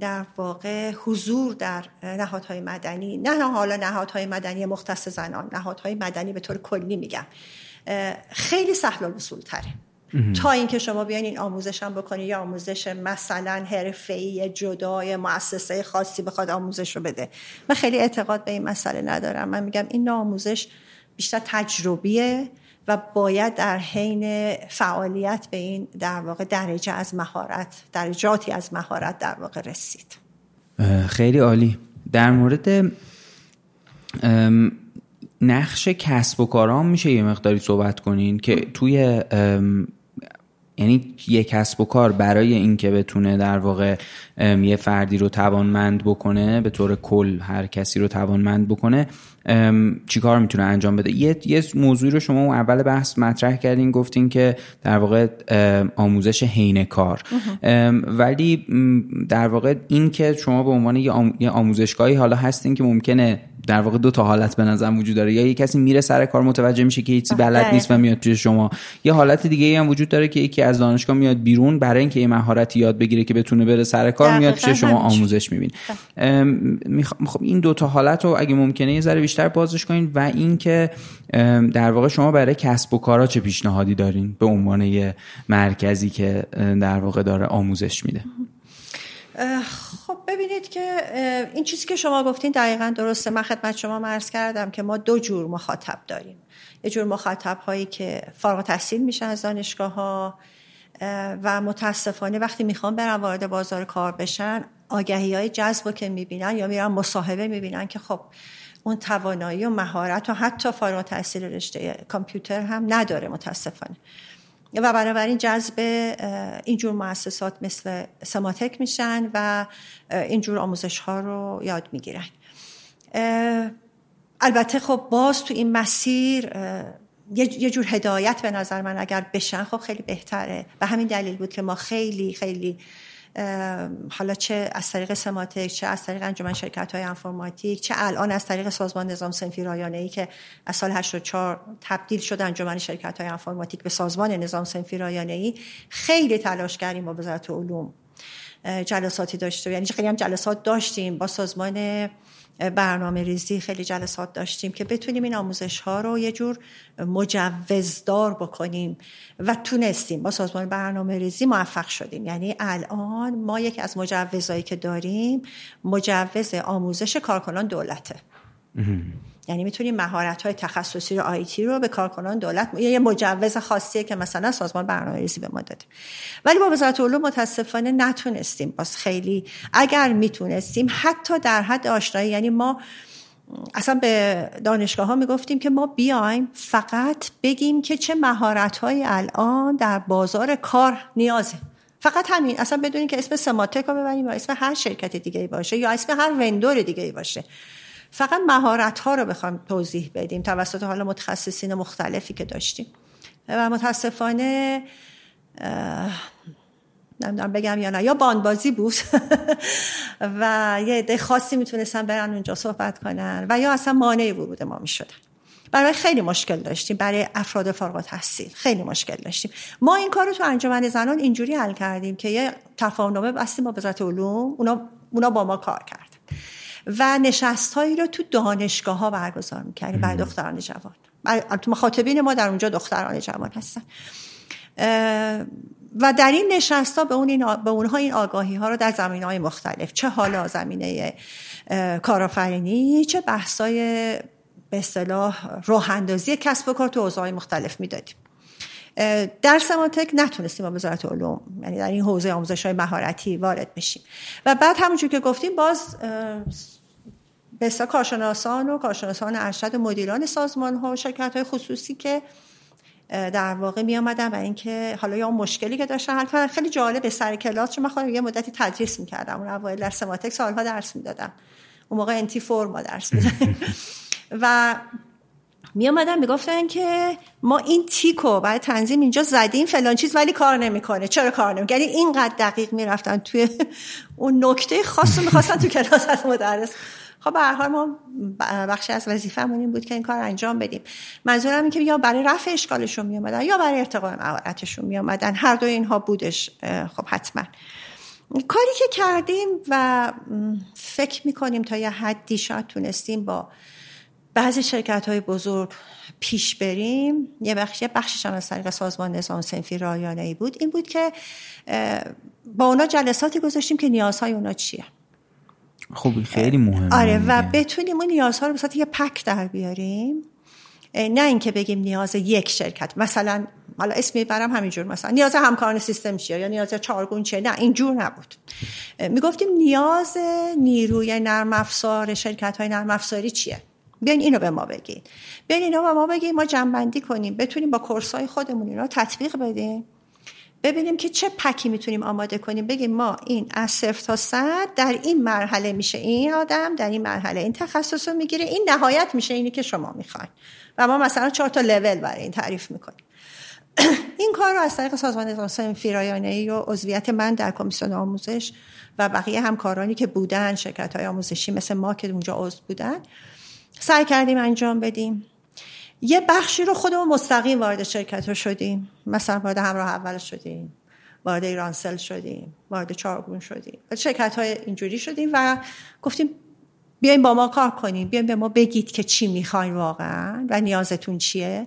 در واقع حضور در نهادهای مدنی نه حالا نهادهای مدنی مختص زنان نهادهای مدنی به طور کلی میگم. خیلی سهل الوصول تره تا اینکه شما بیاین این آموزش هم بکنید یا آموزش مثلا حرفه‌ای جدای مؤسسه خاصی بخواد آموزش رو بده. من خیلی اعتقاد به این مسئله ندارم. من میگم این آموزش بیشتر تجربیه و باید در حین فعالیت به این در واقع درجه از مهارت درجاتی از مهارت در واقع رسید. خیلی عالی. در مورد نقش کسب و کارام میشه یه مقداری صحبت کنین که توی یعنی یه کسب و کار برای اینکه بتونه در واقع یه فردی رو توانمند بکنه به طور کل هر کسی رو توانمند بکنه چیکار می‌تونه انجام بده؟ یه, یه موضوعی رو شما اول بحث مطرح کردین گفتین که در واقع آموزش حین کار. ولی در واقع این که شما به عنوان یه آموزشگاهی حالا هستین که ممکنه در واقع دو تا حالت به نظر وجود داره. یا یه کسی میره سر کار متوجه میشه که هیچی بلد نیست و میاد پیش شما. یه حالت دیگه ای هم وجود داره که یکی از دانشگاه میاد بیرون برای اینکه یه مهارتی یاد بگیره که بتونه بره سر کار میاد پیش شما آموزش میبین خب این دو تا حالت رو اگه ممکنه یه ذره بیشتر بازش کنین و اینکه در واقع شما برای کسب و کارا چه پیشنهادی دارین؟ به عنوان یه مرکزی که در واقع داره آموزش میده. خب ببینید که این چیزی که شما گفتین دقیقا درسته. من خدمت شما مرز کردم که ما دو جور مخاطب داریم. یه جور مخاطب هایی که فارغ تحصیل میشن از دانشگاه ها و متاسفانه وقتی می‌خوان برن وارد بازار کار بشن آگهی های جذب که می‌بینن یا میرن مصاحبه می‌بینن که خب اون توانایی و مهارت و حتی فارغ تحصیل رشته کامپیوتر هم نداره متاسفانه. و بنابراین جذب اینجور مؤسسات مثل سماتک میشن و اینجور آموزش ها رو یاد می‌گیرن. البته خب باز تو این مسیر یه جور هدایت به نظر من اگر بشن خب خیلی بهتره. و همین دلیل بود که ما خیلی خیلی حالا چه از طریق سماتک چه از طریق انجمن شرکت های انفرماتیک چه الان از طریق سازمان نظام سنفی رایانه ای که از سال 84 تبدیل شد انجمن شرکت های انفرماتیک به سازمان نظام سنفی رایانه ای خیلی تلاش کردیم با وزارت علوم جلساتی داشته. یعنی خیلی هم جلسات داشتیم با سازمان برنامه ریزی خیلی جلسات داشتیم که بتونیم این آموزش ها رو یه جور مجوزدار بکنیم و تونستیم با سازمان برنامه ریزی موفق شدیم. یعنی الان ما یکی از مجوزهایی که داریم مجوز آموزش کارکنان دولته. یعنی می‌تونیم مهارت های تخصصی رو آیتی رو به کارکنان دولت یه مجوز خاصیه که مثلا سازمان برنامه ریزی به ما داده. ولی با وزارت علوم متاسفانه نتونستیم. باز خیلی اگر می‌تونستیم حتی در حد آشنایی یعنی ما اصلا به دانشگاه ها می‌گفتیم که ما بیایم فقط بگیم که چه مهارت های الان در بازار کار نیازه. فقط همین. اصلا بدونیم که اسم سماتک رو ببریم یا اسم هر شرکت دیگه باشه یا اسم هر وندور دیگه باشه. فقط مهارت ها رو بخوام توضیح بدیم توسط حالا متخصصین مختلفی که داشتیم. و متاسفانه نمی‌دونم بگم یا نه یا باندبازی بود. و یه عده خاصی می‌تونستن برن اونجا صحبت کنن و یا اصلا مانع ورود ما می‌شدن. برای خیلی مشکل داشتیم برای افراد فارغ تحصیل خیلی مشکل داشتیم. ما این کار رو تو انجمن زنان اینجوری حل کردیم که یه تفاهمنامه بستیم با وزارت علوم اونا, اونا با ما کار کرد و نشست هایی رو تو دانشگاه ها برگزار می‌کردیم برای دختران جوان. مخاطبین ما در اونجا دختران جوان هستن. و در این نشست ها به, اون این به اونها این آگاهی ها رو در زمین های مختلف چه حالا زمینه کارآفرینی چه بحث های به اصطلاح راه اندازی کسب و کار تو حوزه‌های مختلف می‌دادیم. در سماتک نتونستیم با وزارت علوم یعنی در این حوزه آموزش های مهارتی وارد بشیم. و بعد همونجور که گفتیم باز به کارشناسان و کارشناسان ارشد و مدیران سازمان ها و شرکت های خصوصی که در واقع می آمدن و اینکه حالا یا مشکلی که داشتن. حل خیلی جالب سر کلاس چون من خودم یه مدتی تدریس می‌کردم اون اوایل در سماتک سالها درس می‌دادم. اون موقع انتی فورما درس می‌دادم و می آمدن می‌گفتن که ما این تیکو برای تنظیم اینجا زدیم فلان چیز ولی کار نمی‌کنه. چرا کار نمی‌کنه؟ یعنی اینقدر دقیق می‌رفتن توی اون نکته خاص رو می‌خواستن تو کلاس از مدرس خب به هر ما بخشی از وظیفه‌مون این بود که این کار انجام بدیم. منظورم این که یا برای رفع اشکالشون می اومدن یا برای ارتقاء مهارتشون می اومدن هر دو اینها بودش. خب حتما. کاری که کردیم و فکر می‌کنیم تا یه حدی شاید تونستیم با بعضی شرکت های بزرگ پیش بریم یه بخش یه بخشش هم از طریق سازمان نظام سنفی رایانه ای بود. این بود که با اونا جلساتی گذاشتیم که نیازهای اونا چیه. خب خیلی مهمه آره و بتونیم اون نیازها رو به یه پک در بیاریم. نه اینکه بگیم نیاز یک شرکت. مثلا حالا اسمی برم همینجور. مثلا نیاز همکاران سیستم چیه یا نیاز چارگون چیه؟ نه اینجور نبود. می‌گفتیم نیاز نیروی نرم افزار شرکت های نرم افزاری چیه؟ بیاین اینو به ما بگین. بیاین اینو به ما بگین ما جنبندی کنیم. بتونیم با کورس های خودمون اینا تطبیق بدیم. ببینیم که چه پکی می‌تونیم آماده کنیم. بگیم ما این از صفر تا صد در این مرحله میشه این آدم در این مرحله این تخصص رو می‌گیره. این نهایت میشه اینی که شما می‌خواین. و ما مثلا چهار تا لول برای این تعریف می‌کنیم. این کار رو از طریق سازمان نظام فیرایانه ای و عضویت من در کمیسیون آموزش و بقیه همکارانی که بودن شرکت های آموزشی مثل ما که اونجا عضو بودن سعی کردیم انجام بدیم. یه بخشی رو خودمون مستقیم وارد شرکت ها شدیم. مثلا وارد همراه اول شدیم وارد ایرانسل شدیم وارد چارگون شدیم. شرکت های اینجوری شدیم و گفتیم بیاین با ما کار کنیم بیاین به ما بگید که چی می‌خواین واقعا و نیازتون چیه؟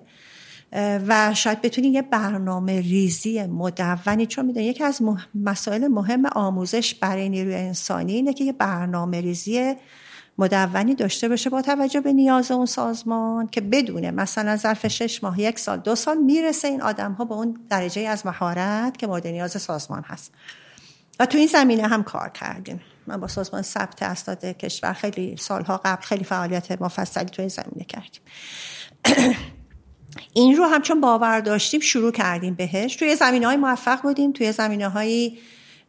و شاید بتونید یه برنامه ریزی مدونی چون می‌دونید یکی از مسائل مهم آموزش برای نیروی انسانی اینه که یه برنامه ریزی مدونی داشته باشه با توجه به نیاز اون سازمان که بدونه مثلا ظرف شش ماه یک سال دو سال می‌رسه این آدم ها به اون درجه از مهارت که مورد نیاز سازمان هست. و تو این زمینه هم کار کردیم. من با سازمان ثبت اسناد کشور خیلی سالها قبل خیلی فعالیت مفصلی تو این زمینه کردیم. این رو همچون باور داشتیم شروع کردیم بهش. توی زمینه های موفق بودیم توی زمینه های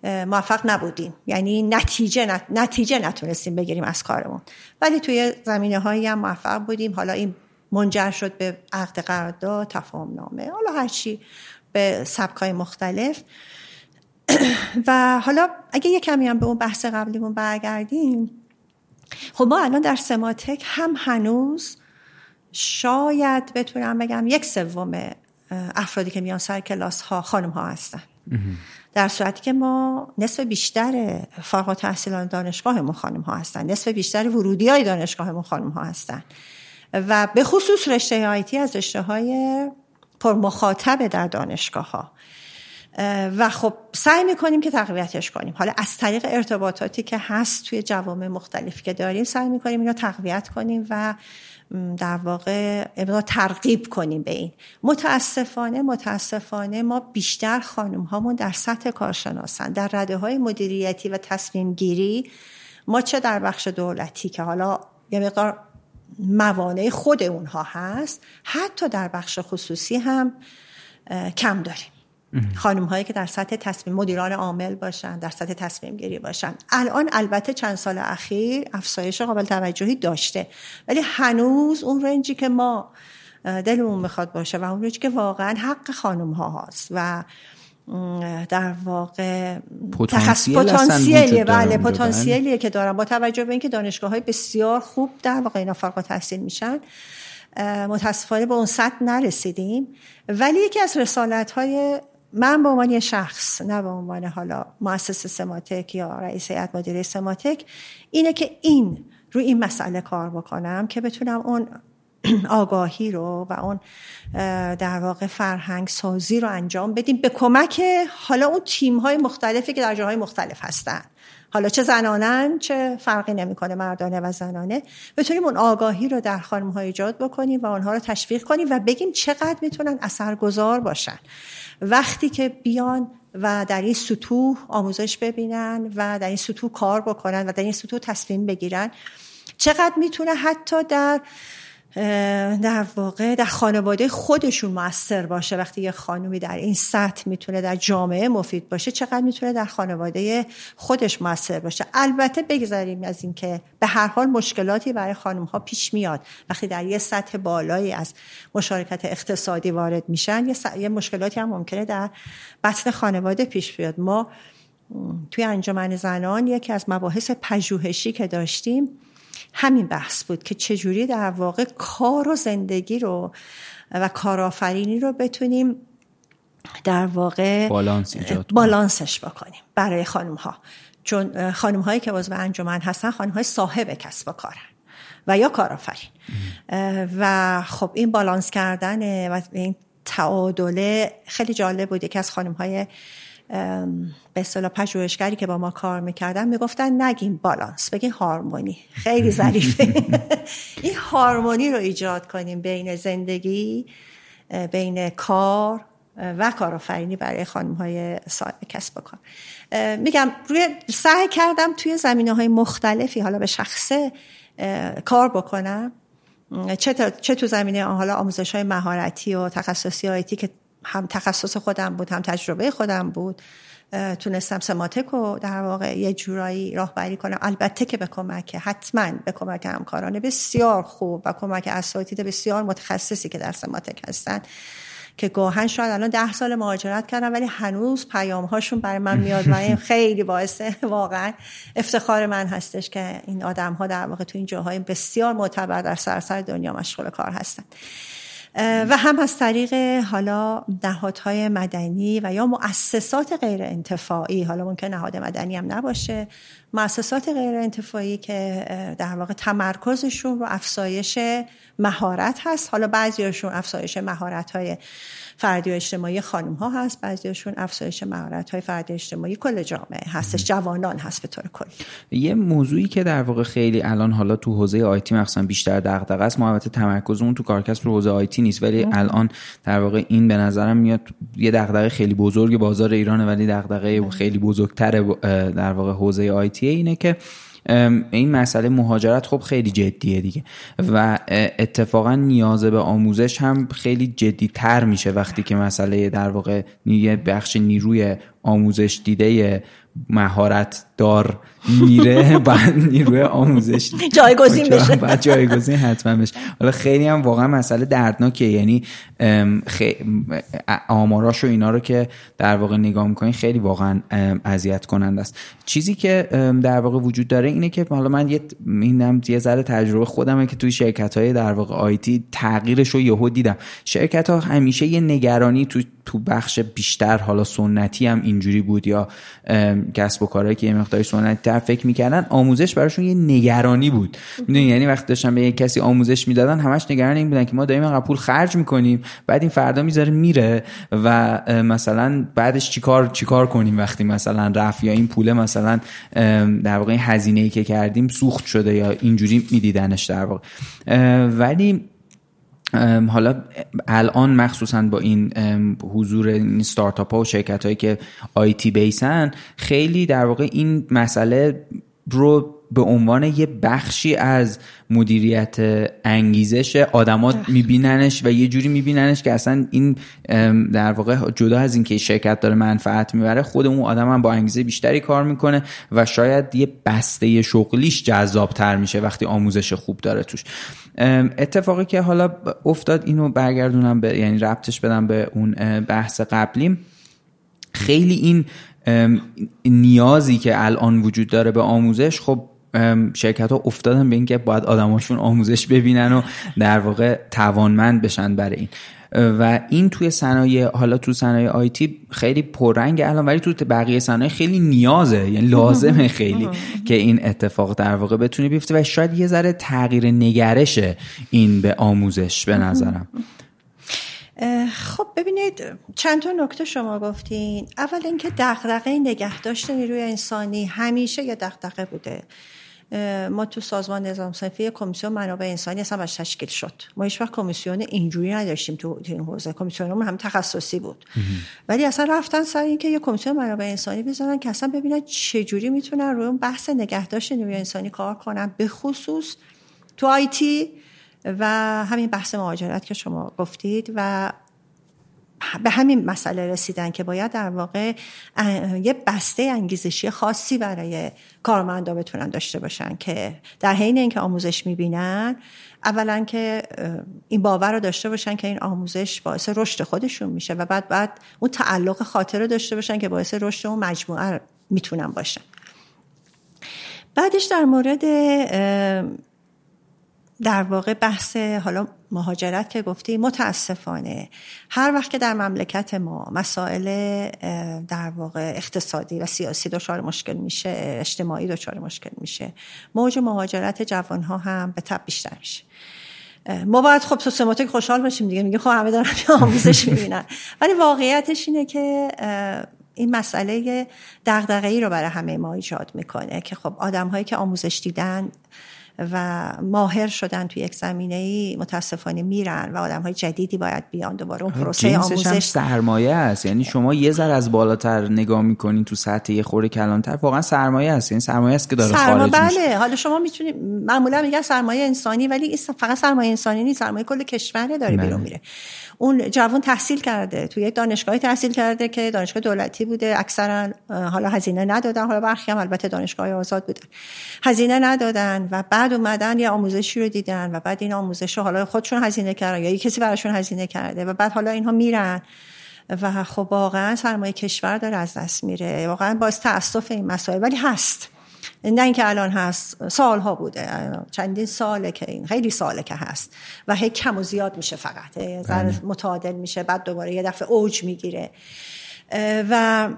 موفق نبودیم. یعنی نتیجه نتیجه نتونستیم بگیریم از کارمون. ولی توی زمینه هایی هم موفق بودیم. حالا این منجر شد به عقد قرارداد تفاهم نامه حالا هرچی به سبکای مختلف. و حالا اگه یه کمی هم به اون بحث قبلیمون برگردیم خب ما الان در سماتک هم هنوز شاید بتونم بگم یک سوم افرادی که میان سر کلاس ها خانم ها هستن در صورتی که ما نصف بیشتر فارغ تحصیلان دانشگاهمون خانم ها هستن. نصف بیشتر ورودی های دانشگاهمون خانم ها هستن. و به خصوص رشته آیتی از رشته های پرمخاطب در دانشگاه ها و خب سعی می‌کنیم که تقویتش کنیم. حالا از طریق ارتباطاتی که هست توی جوامع مختلفی که داریم سعی می‌کنیم اینو تقویت کنیم و در واقع ترغیب کنیم به این. متاسفانه متاسفانه ما بیشتر خانم هامون در سطح کارشناسن. در رده های مدیریتی و تصمیم گیری ما چه در بخش دولتی که حالا یه مقدار موانع خود اونها هست حتی در بخش خصوصی هم کم داریم. خانم هایی که در سطح تصمیم مدیران عامل باشن در سطح تصمیم گیری باشن. الان البته چند سال اخیر افزایش قابل توجهی داشته. ولی هنوز اون رنجی که ما دلمون می‌خواد باشه و اون رنجی که واقعا حق خانم ها هست و در واقع پتانسیلیه بله پتانسیلیه که دارم با توجه به اینکه دانشگاه های بسیار خوب در واقع اینا فارغ تحصیل میشن متاسفانه به اون سطح نرسیدیم. ولی یکی از رسالت های من به عنوان یه شخص نه به عنوان حالا مؤسس سماتک یا رئیس هیئت مدیره سماتک اینه که این روی این مسئله کار بکنم که بتونم اون آگاهی رو و اون در واقع فرهنگ سازی رو انجام بدیم به کمک حالا اون تیم های مختلفی که در جاهای مختلف هستن. حالا چه زنانن چه فرقی نمی‌کنه مردانه و زنانه. بتونیم اون آگاهی رو در خانم ها ایجاد بکنیم و آنها رو تشویق کنیم و بگیم چقدر می‌تونن اثرگذار باشن. وقتی که بیان و در این سطوح آموزش ببینن و در این سطوح کار بکنن و در این سطوح تصمیم بگیرن چقدر می‌تونه حتی در در واقع در خانواده خودشون موثر باشه. وقتی یه خانومی در این سطح می‌تونه در جامعه مفید باشه چقدر می‌تونه در خانواده خودش موثر باشه؟ البته بگذاریم از اینکه به هر حال مشکلاتی برای خانم ها پیش میاد. وقتی در یه سطح بالایی از مشارکت اقتصادی وارد میشن یه, یه مشکلاتی هم ممکنه در بطن خانواده پیش بیاد. ما توی انجمن زنان یکی از مباحث پژوهشی که داشتیم همین بحث بود که چجوری در واقع کار و زندگی رو و کارآفرینی رو بتونیم در واقع بالانس ایجاد بالانسش بکنیم برای خانم ها چون خانم هایی که عضو انجمن هستن خانم های صاحب کسب و کارن و یا کارآفرین. و خب این بالانس کردن و این تعادله خیلی جالب بود. یکی از خانم های به اصطلاح پژوهشگری که با ما کار می‌کردن می‌گفتن نگیم بالانس بگیم هارمونی. خیلی ظریفه. این هارمونی رو ایجاد کنیم بین زندگی بین کار و کارآفرینی برای خانم های صاحب کسب و کار. میگم روی سعی کردم توی زمینه های مختلفی حالا به شخصه کار بکنم. چه, چه تو زمینه حالا آموزش های مهارتی و تخصصی آیتی که هم تخصص خودم بود هم تجربه خودم بود. تونستم سماتک رو در واقع یه جورایی راهبری کنم. البته که به کمک حتما به کمک همکاران بسیار خوب و کمک اساتید بسیار متخصصی که در سماتک هستن که گاهن شاید الان ده سال مهاجرت کردم ولی هنوز پیام هاشون برای من میاد و این خیلی باعث واقعا افتخار من هستش که این آدم ها در واقع تو این جاهای بسیار معتبر در سراسر دنیا مشغول کار هستن. و هم از طریق حالا نهادهای مدنی و یا مؤسسات غیر انتفاعی حالا ممکن نهاد مدنی هم نباشه مؤسسات غیر انتفاعی که در واقع تمرکزشون رو افزایش مهارت هست. حالا بعضیشون افزایش مهارت های فردی و اجتماعی خانم ها هست بعضیشون افزایش مهارت های فردی اجتماعی کل جامعه هستش جوانان هست به طور کلی یه موضوعی که در واقع خیلی الان حالا تو حوزه آیتی مخصوصا بیشتر دغدغه است ما تمرکزمون تو کارکسب رو حوزه آیتی نیست ولی الان در واقع این به نظرم میاد یه دغدغه خیلی بزرگ بازار ایرانه ولی دغدغه خیلی بزرگتر در واقع حوزه آیتی اینه که این مسئله مهاجرت خب خیلی جدیه دیگه. و اتفاقا نیازه به آموزش هم خیلی جدی تر میشه وقتی که مسئله در واقع یه بخش نیروی آموزش دیده مهارت دار میره بعد نیروی آموزش جایگزین بشه. بعد جایگزین حتما بشه. حالا خیلی هم واقعا مسئله دردناکه یعنی آماراش و اینا رو که در واقع نگاه می‌کنین خیلی واقعا اذیت کننده است. چیزی که در واقع وجود داره اینه که حالا من یه اینم یه ذره تجربه خودمه که توی شرکت های در واقع آیتی تغییرش رو یهو دیدم. شرکت ها همیشه یه نگرانی تو تو بخش بیشتر حالا سنتی هم اینجوری بود یا کسب و کارهایی که یه مقداری سنتی تر فکر می‌کردن آموزش براشون یه نگرانی بود. می‌دونی؟ یعنی وقتی داشتن به یک کسی آموزش می‌دادن همش نگران این بودن که ما دائما پول خرج می‌کنیم بعد این فردا می‌ذاره میره و مثلا بعدش چیکار چیکار کنیم وقتی مثلا رفت یا این پول مثلا در واقع هزینه ای که کردیم سوخت شده یا اینجوری میدیدنش در واقع. ولی حالا الان مخصوصا با این حضور این ستارتاپ ها و شرکت هایی که آیتی بیسن خیلی در واقع این مسئله رو به عنوان یه بخشی از مدیریت انگیزش آدما میبیننش و یه جوری میبیننش که اصلا این در واقع جدا از اینکه شرکت داره منفعت می‌بره خود اون آدم هم با انگیزه بیشتری کار می‌کنه و شاید یه بسته شغلیش جذابتر میشه وقتی آموزش خوب داره توش. اتفاقی که حالا افتاد اینو برگردونم به یعنی ربطش بدم به اون بحث قبلیم. خیلی این نیازی که الان وجود داره به آموزش خب شرکت ها افتادن به اینکه باید آدماشون آموزش ببینن و در واقع توانمند بشن برای این. و این توی صنایع حالا تو صنایع آیتی خیلی پررنگ الان ولی تو بقیه صنایع خیلی نیازه یعنی لازمه خیلی که این اتفاق در واقع بتونه بیفته و شاید یه ذره تغییر نگرشه این به آموزش به نظرم. خب ببینید چند تا نکته شما گفتین. اول اینکه دغدغه نگهداشت نیروی انسانی همیشه یه دغدغه بوده. ما تو سازمان نظام صنفی کمیسیون منابع انسانی اصلا باش تشکیل شد. ما هیچ وقت کمیسیون اینجوری نداشتیم تو این حوزه. کمیسیون هم تخصصی بود. ولی اصلا رفتن سر اینکه یه کمیسیون منابع انسانی بذارن که اصلا ببینن چه جوری می‌تونن روی بحث نگهداشت نیروی انسانی کار کنن. به خصوص تو آیتی و همین بحث مهاجرت که شما گفتید و به همین مسئله رسیدن که باید در واقع یه بسته انگیزشی خاصی برای کارمندا بتونن داشته باشن که در حین اینکه آموزش می‌بینن اولا که این باور رو داشته باشن که این آموزش باعث رشد خودشون میشه و بعد بعد اون تعلق خاطر رو داشته باشن که باعث رشد اون مجموعه می‌تونن باشن. بعدش در مورد در واقع بحث حالا مهاجرت که گفتی متاسفانه هر وقت که در مملکت ما مسائل در واقع اقتصادی و سیاسی دچار مشکل میشه اجتماعی دچار مشکل میشه موج مهاجرت جوانها هم به تب بیشتر میشه. ما باید خب سیستماتیک خوشحال باشیم دیگه میگه خب همه دارن آموزش می‌بینن. ولی واقعیتش اینه که این مسئله دغدغه‌ای رو برای همه ما ایجاد می‌کنه که خب آدم هایی که آموزش دیدن و ماهر شدن توی یک زمینه ای متاسفانه میرن و آدم های جدیدی باید بیان دوباره اون پروسه آموزش سرمایه است. یعنی شما یه ذره از بالاتر نگاه می‌کنین تو سطح یه خورده کلانتر واقعا سرمایه است. یعنی سرمایه است که داره سرما... خارج بله. حالا شما می‌تونید معمولا میگن سرمایه انسانی ولی فقط سرمایه انسانی نیست. سرمایه کل کشور داره بیرون بله. میره. اون جوان تحصیل کرده. توی یک دانشگاهی تحصیل کرده که دانشگاه دولتی بوده. اکثرا حالا هزینه ندادن. حالا برخی هم البته دانشگاه آزاد بودن. هزینه ندادن و بعد اومدن یه آموزشی رو دیدن و بعد این آموزش رو حالا خودشون هزینه کردن یا کسی براشون هزینه کرده و بعد حالا اینها میرن و خب واقعا سرمایه کشور داره از دست میره. واقعا باعث تاسف این مسائل. ولی هست. نه اینکه الان هست. سالها بوده. چندین ساله که این خیلی ساله که هست. و هی کم و زیاد میشه فقط. بله. متعادل میشه. بعد دوباره یه دفعه اوج می‌گیره. و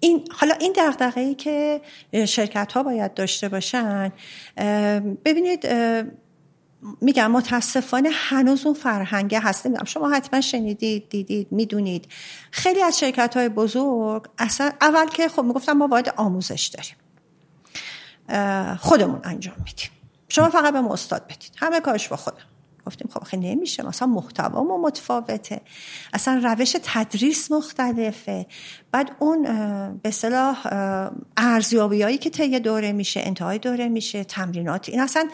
این حالا این دغدغه ای که شرکت ها باید داشته باشن ببینید میگم متاسفانه هنوز اون فرهنگه هست. نمی‌دونم شما حتما شنیدید دیدید می‌دونید. خیلی از شرکت های بزرگ اصلا اول که خب می‌گفتم ما باید آموزش داریم. خودمون انجام میدیم. شما فقط به استاد بدید. همه کارش با خودم گفتیم خب خیلی نمیشه مثلا محتوا متفاوته. اصلا روش تدریس مختلفه. بعد اون به صلاح ارزیابیایی که طی دوره میشه انتهای دوره میشه تمرینات این اصلا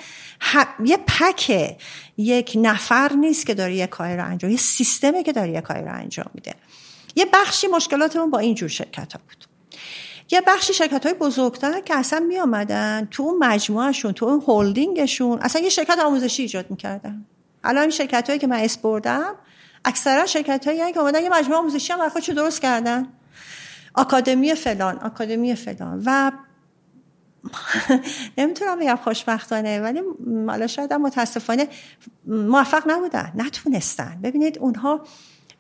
یه پکه. یک نفر نیست که داره یه کاری رو انجام یه سیستمه که داره یه کاری رو انجام میده. یه بخشی مشکلاتمون با این جور شرکت ها بود. یه بخشی شرکت های بزرگتر که اصلا می آمدن تو اون مجموعهشون تو اون هولدینگشون اصلا یه شرکت آموزشی ایجاد می‌کردن. الان شرکت هایی که من اسپردم اکثرا شرکت هایی که اومدن یه مجموعه آموزشی هم برای درست کردن. آکادمی فلان آکادمی فلان. و نمی‌تونم بگم خوشبختانه ولی حالا شاید متاسفانه موفق نبودن نتونستن. ببینید اونها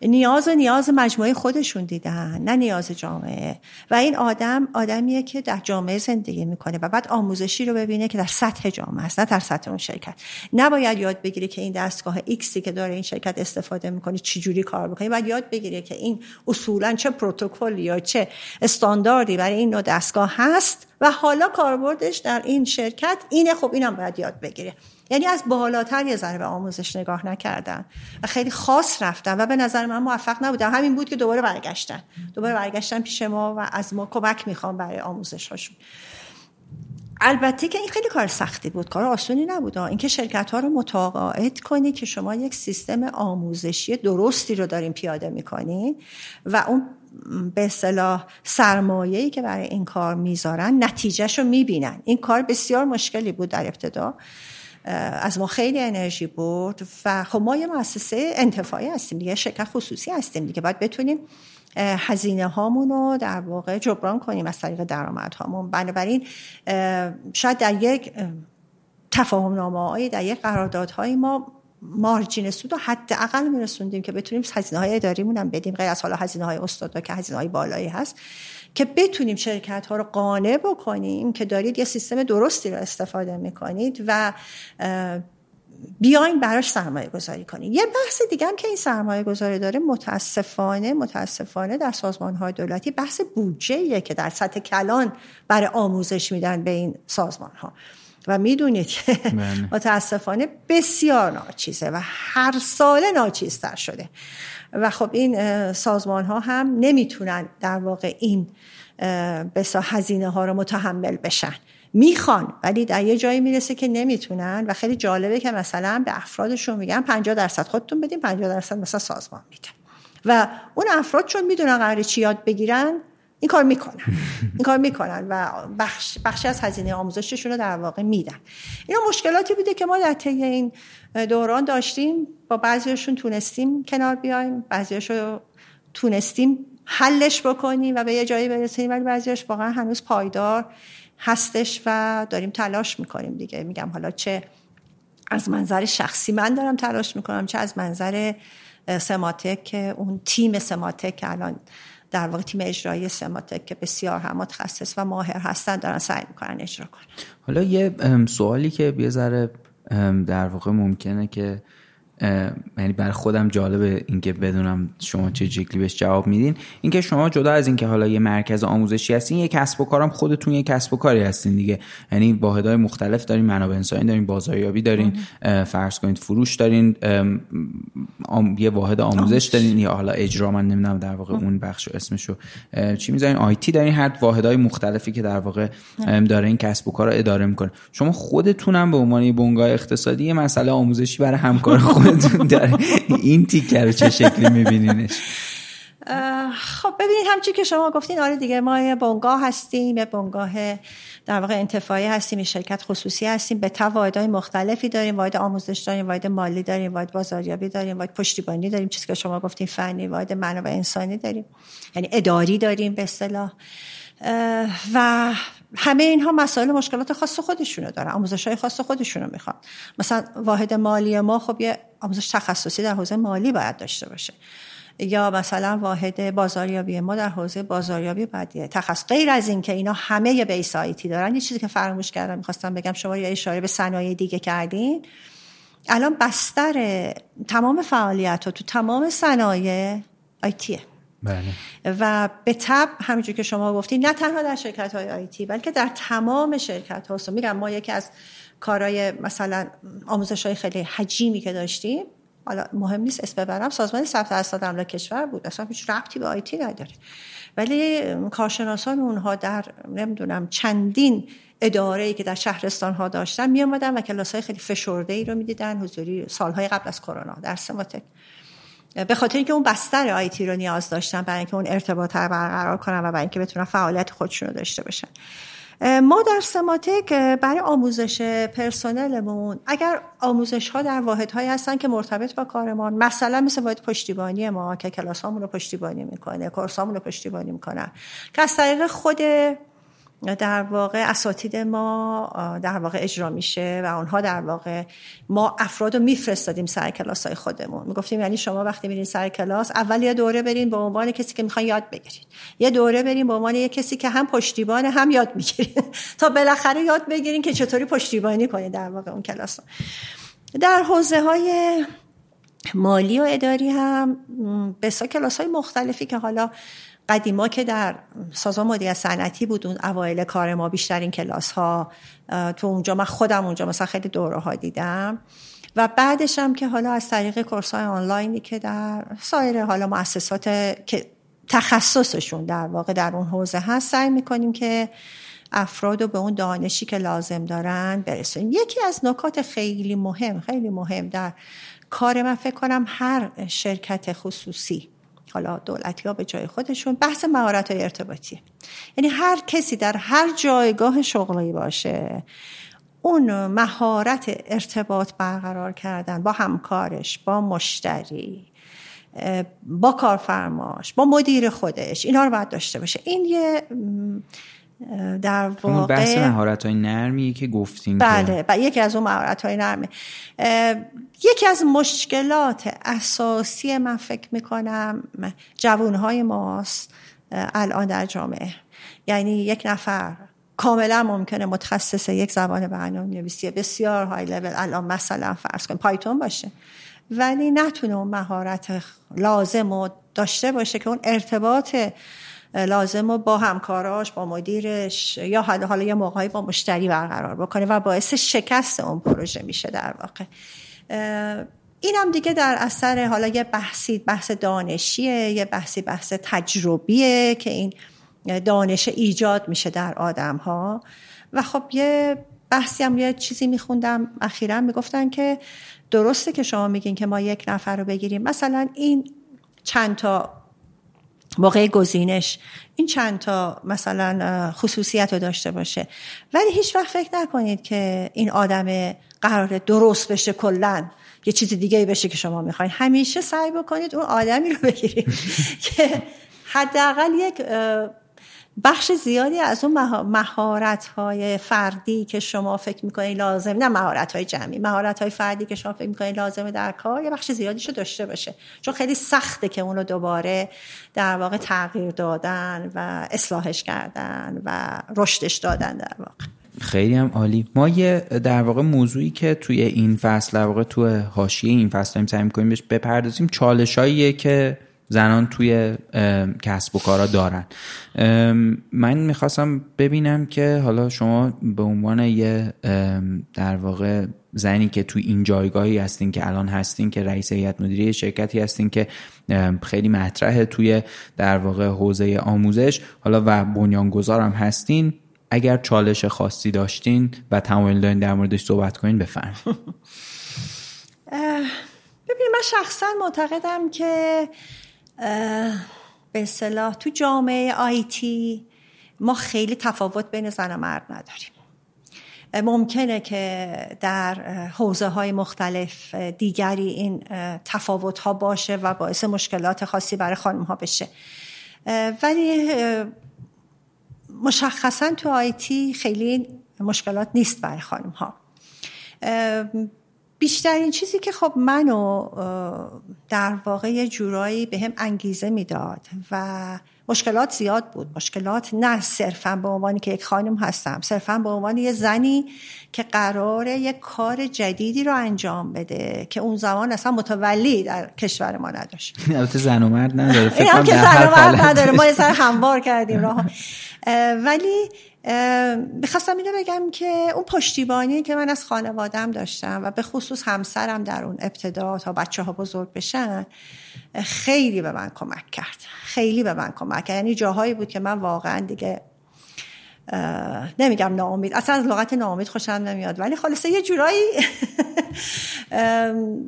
نیاز و نیاز مجموعه خودشون دیدن نه نیاز جامعه. و این آدم آدمیه که در جامعه زندگی می‌کنه و بعد آموزشی رو ببینه که در سطح جامعه است نه در سطح اون شرکت. نباید یاد بگیره که این دستگاه ایکسی که داره این شرکت استفاده می‌کنه چجوری کار می‌کنه باید یاد بگیره که این اصولا چه پروتکلی یا چه استانداردی برای این نوع دستگاه هست و حالا کاربردش در این شرکت اینه. خب اینم باید یاد بگیره یعنی از بالاتر یه ذره به آموزش نگاه نکردن و خیلی خاص رفتن و به نظر من موفق نبودن. همین بود که دوباره برگشتن. دوباره برگشتن پیش ما و از ما کمک می‌خوام برای آموزش هاشون البته که این خیلی کار سختی بود. کار آسونی نبود. اینکه شرکت ها رو متقاعد کنی که شما یک سیستم آموزشی درستی رو دارین پیاده می‌کنین و اون به اصطلاح سرمایه‌ای که برای این کار می‌ذارن نتیجهش رو می‌بینن. این کار بسیار مشکلی بود در ابتدا. از ما خیلی انرژی برد و خب ما یه مؤسسه انتفاعی هستیم دیگه شرکت خصوصی هستیم دیگه. باید بتونیم هزینه هامون رو در واقع جبران کنیم از طریق درآمد هامون بنابراین شاید در یک تفاهم نامه در یک قراردادهای ما مارجین سود رو حداقل میرسوندیم که بتونیم هزینه های اداریمون هم بدیم غیر از حالا هزینه های استادا که هزینه های بالایی هست که بتونیم شرکت ها رو قانع بکنیم که دارید یه سیستم درستی رو استفاده می‌کنید و بیاین براش سرمایه گذاری کنید یه بحث دیگه هم که این سرمایه گذاری داره متاسفانه متاسفانه در سازمان های دولتی بحث بودجه که در سطح کلان برای آموزش میدن به این سازمان ها و می‌دونید که بله. متاسفانه بسیار ناچیزه و هر ساله ناچیزتر شده. و خب این سازمان ها هم نمی‌تونن در واقع این بسا هزینه ها رو متحمل بشن. می‌خوان ولی در یه جایی می‌رسه که نمی‌تونن و خیلی جالبه که مثلا به افرادشون میگن 50 درصد خودتون بدین 50 درصد مثلا سازمان میده. و اون افراد چون می‌دونن قراره چی یاد بگیرن این کار می‌کنن. این کار می‌کنن و بخش بخشی از هزینه آموزششون رو در واقع میدن. اینا مشکلاتی بوده که ما در طی این دوران داشتیم. با بعضیشون تونستیم کنار بیایم بعضیش تونستیم حلش بکنیم و به یه جایی برسیم ولی بعضیش واقعا هنوز پایدار هستش و داریم تلاش می‌کنیم دیگه. میگم حالا چه از منظر شخصی من دارم تلاش می‌کنم چه از منظر سماتک اون تیم سماتک که الان در واقع تیم اجرایی سماتک که بسیار هم متخصص و ماهر هستن دارن سعی می‌کنن اجرا کنن. حالا یه سوالی که یه ذره در واقع ممکنه که یعنی برای خودم جالبه اینکه بدونم شما چه جکلی بهش جواب میدین. اینکه شما جدا از اینکه حالا یه مرکز آموزشی هستین یه کسب و کارم خودتون یه کسب و کاری هستین دیگه. یعنی واحدهای مختلف دارین منابع انسانی دارین بازاریابی دارین فرض کنید فروش دارین یه واحد آموزش دارین یا حالا اجرا من نمی‌دونم در واقع اون بخش اسمشو چی می‌ذارین؟ آیتی دارین هر واحدهای مختلفی که در واقع داره این کسب و کار رو اداره می‌کنه. شما خودتونم به عنوان بنگاه اقتصادی یه مسئله آموزشی برای همکار خودتون داره این تیکر چه شکلی میبینینش؟ خب ببینید همچی که شما گفتین آره دیگه ما یه بنگاه هستیم یه بنگاه در واقع انتفاعی هستیم یه شرکت خصوصی هستیم به های مختلفی داریم واحد آموزش داریم واحد مالی داریم واحد بازاریابی داریم واحد پشتیبانی داریم چیزی که شما گفتین فنی واحد منابع انسانی داریم یعنی اداری داریم به اصطلاح. و همه اینها مسائل مشکلات خاص خودشونو دارن آموزش های خاص خودشونو می‌خوان. مثلا واحد مالی ما خب یه آموزش تخصصی در حوزه مالی باید داشته باشه. یا مثلا واحد بازاریابی ما در حوزه بازاریابی باید یه تخصص. غیر از این که اینا همه بیس آیتی دارن یه چیزی که فراموش کردم می‌خواستم بگم شما یه اشاره به صنایع دیگه کردین. الان بستر تمام فعالیت ها تو تمام صنایع آیتیه بله. و به تب همینجور که شما گفتید نه تنها در شرکت های آیتی بلکه در تمام شرکت ها میگم ما یکی از کارهای مثلا آموزش های خیلی حجیمی که داشتیم حالا مهم نیست اسم ببرم سازمان ثبت اسناد املاک کشور بود. اصلا هیچ ربطی به آیتی نداره. ولی کارشناسان اونها در نمی‌دونم چندین اداره ای که در شهرستان ها داشتن می و کلاس های خیلی فشرده ای رو می‌دیدن. حضوری سالهای قبل از کرونا در سماتک. به خاطر اینکه اون بستر آیتی رو نیاز داشتن برای اینکه اون ارتباط رو برقرار کنن و برای اینکه بتونن فعالیت خودشون رو داشته باشن. ما در سماتک برای آموزش پرسنلمون اگر آموزش ها در واحد هایی هستن که مرتبط با کارمان مثلا مثل واحد پشتیبانی ما که کلاس رو پشتیبانی می‌کنه کورس رو پشتیبانی می‌کنن که از طریق خود در واقع اساتید ما در واقع اجرا میشه و آنها در واقع ما افراد رو میفرستادیم سر کلاس های خودمون. می‌گفتیم یعنی شما وقتی میرین سر کلاس اول یه دوره برین به عنوان کسی که می‌خوان یاد بگیرید یه دوره برین به عنوان یه کسی که هم پشتیبان هم یاد می‌گیرید تا بالاخره یاد بگیرین که چطوری پشتیبانی کنید در واقع اون کلاس در حوزه های مالی و اداری هم بسا کلاس های مختلفی که حالا قدیما که در سازمان مدیریت صنعتی بود اون اوایل کار ما بیشترین کلاس ها تو اونجا من خودم اونجا مثلا خیلی دوره ها دیدم. و بعدش هم که حالا از طریق کورس های آنلاینی که در سایر حالا مؤسسات که تخصصشون در واقع در اون حوزه هست سعی می‌کنیم که افراد رو به اون دانشی که لازم دارن برسونیم. یکی از نکات خیلی مهم خیلی مهم در کار من فکر کنم هر شرکت خصوصی حالا دولتی ها به جای خودشون بحث مهارت های ارتباطی. یعنی هر کسی در هر جایگاه شغلی باشه اون مهارت ارتباط برقرار کردن با همکارش با مشتری با کارفرماش با مدیر خودش اینا رو باید داشته باشه. این یه در واقع بحث مهارت های نرمی که گفتیم بله و یکی از اون مهارت های نرمه یکی از مشکلات اساسی من فکر می‌کنم جوون های ماست الان در جامعه. یعنی یک نفر کاملا ممکنه متخصص یک زبان برنامه نویسی بسیار های لول الان مثلا فرض کن پایتون باشه. ولی نتونه اون مهارت لازم و داشته باشه که اون ارتباط لازم با همکاراش با مدیرش یا حالا حالا یه موقعی با مشتری برقرار بکنه و باعث شکست اون پروژه میشه در واقع. این هم دیگه در اثر حالا یه بحثی بحث دانشیه یه بحثی بحث تجربیه که این دانش ایجاد میشه در آدم ها و خب یه بحثی هم یه چیزی میخوندم اخیرا می‌گفتن که درسته که شما میگین که ما یک نفر رو بگیریم. مثلا این چند تا موقع گزینش. این چند تا مثلا خصوصیت رو داشته باشه. ولی هیچ وقت فکر نکنید که این آدم قرار درست بشه کلا. یه چیز دیگه بشه که شما می‌خواین. همیشه سعی بکنید اون آدمی رو بگیرید که حداقل یک بخش زیادی از اون مهارت های فردی که شما فکر می‌کنید لازم نه مهارت های جمعی مهارت های فردی که شما فکر می‌کنید لازمه در کار یه بخش زیادیشو داشته باشه. چون خیلی سخته که اون رو دوباره در واقع تغییر دادن و اصلاحش کردن و رشدش دادن در واقع. خیلی هم عالی. ما یه در واقع موضوعی که توی این فصل در واقع تو حاشیه این فصل داریم سعی می‌کنیم بهش بپردازیم چالشاییه که زنان توی کسب و کارا دارن. من می‌خواستم ببینم که حالا شما به عنوان یه در واقع زنی که توی این جایگاهی هستین که الان هستین که رئیس هیئت مدیره شرکتی هستین که خیلی مطرحه توی در واقع حوزه آموزش حالا و بنیانگذار هم هستین اگر چالش خاصی داشتین و تمایل دارین در موردش صحبت کنین بفرمایید. ببینید من شخصا معتقدم که به اصطلاح تو جامعه آیتی ما خیلی تفاوت بین زن و مرد نداریم. ممکنه که در حوزه های مختلف دیگری این تفاوت ها باشه و باعث مشکلات خاصی برای خانم ها بشه ولی مشخصا تو آیتی خیلی مشکلات نیست برای خانم ها بیشترین چیزی که خب منو در واقع یه جورایی به هم انگیزه می‌داد و مشکلات زیاد بود. مشکلات نه صرفا به عنوانی که یک خانم هستم صرفا به عنوان یه زنی که قراره یک کار جدیدی رو انجام بده که اون زمان اصلا متولی در کشور ما نداشت. البته زن و مرد نداره فکر که زن و مرد نداره. ما یه سر هموار کردیم راه. ولی می‌خواستم اینو بگم که اون پشتیبانی که من از خانوادم داشتم و به خصوص همسرم در اون ابتدا تا بچه ها بزرگ بشن خیلی به من کمک کرد. خیلی به من کمک کرد. یعنی جاهایی بود که من واقعا دیگه نمیگم ناامید. اصلا از لغت ناامید خوشم نمیاد. ولی خلاصه یه جورایی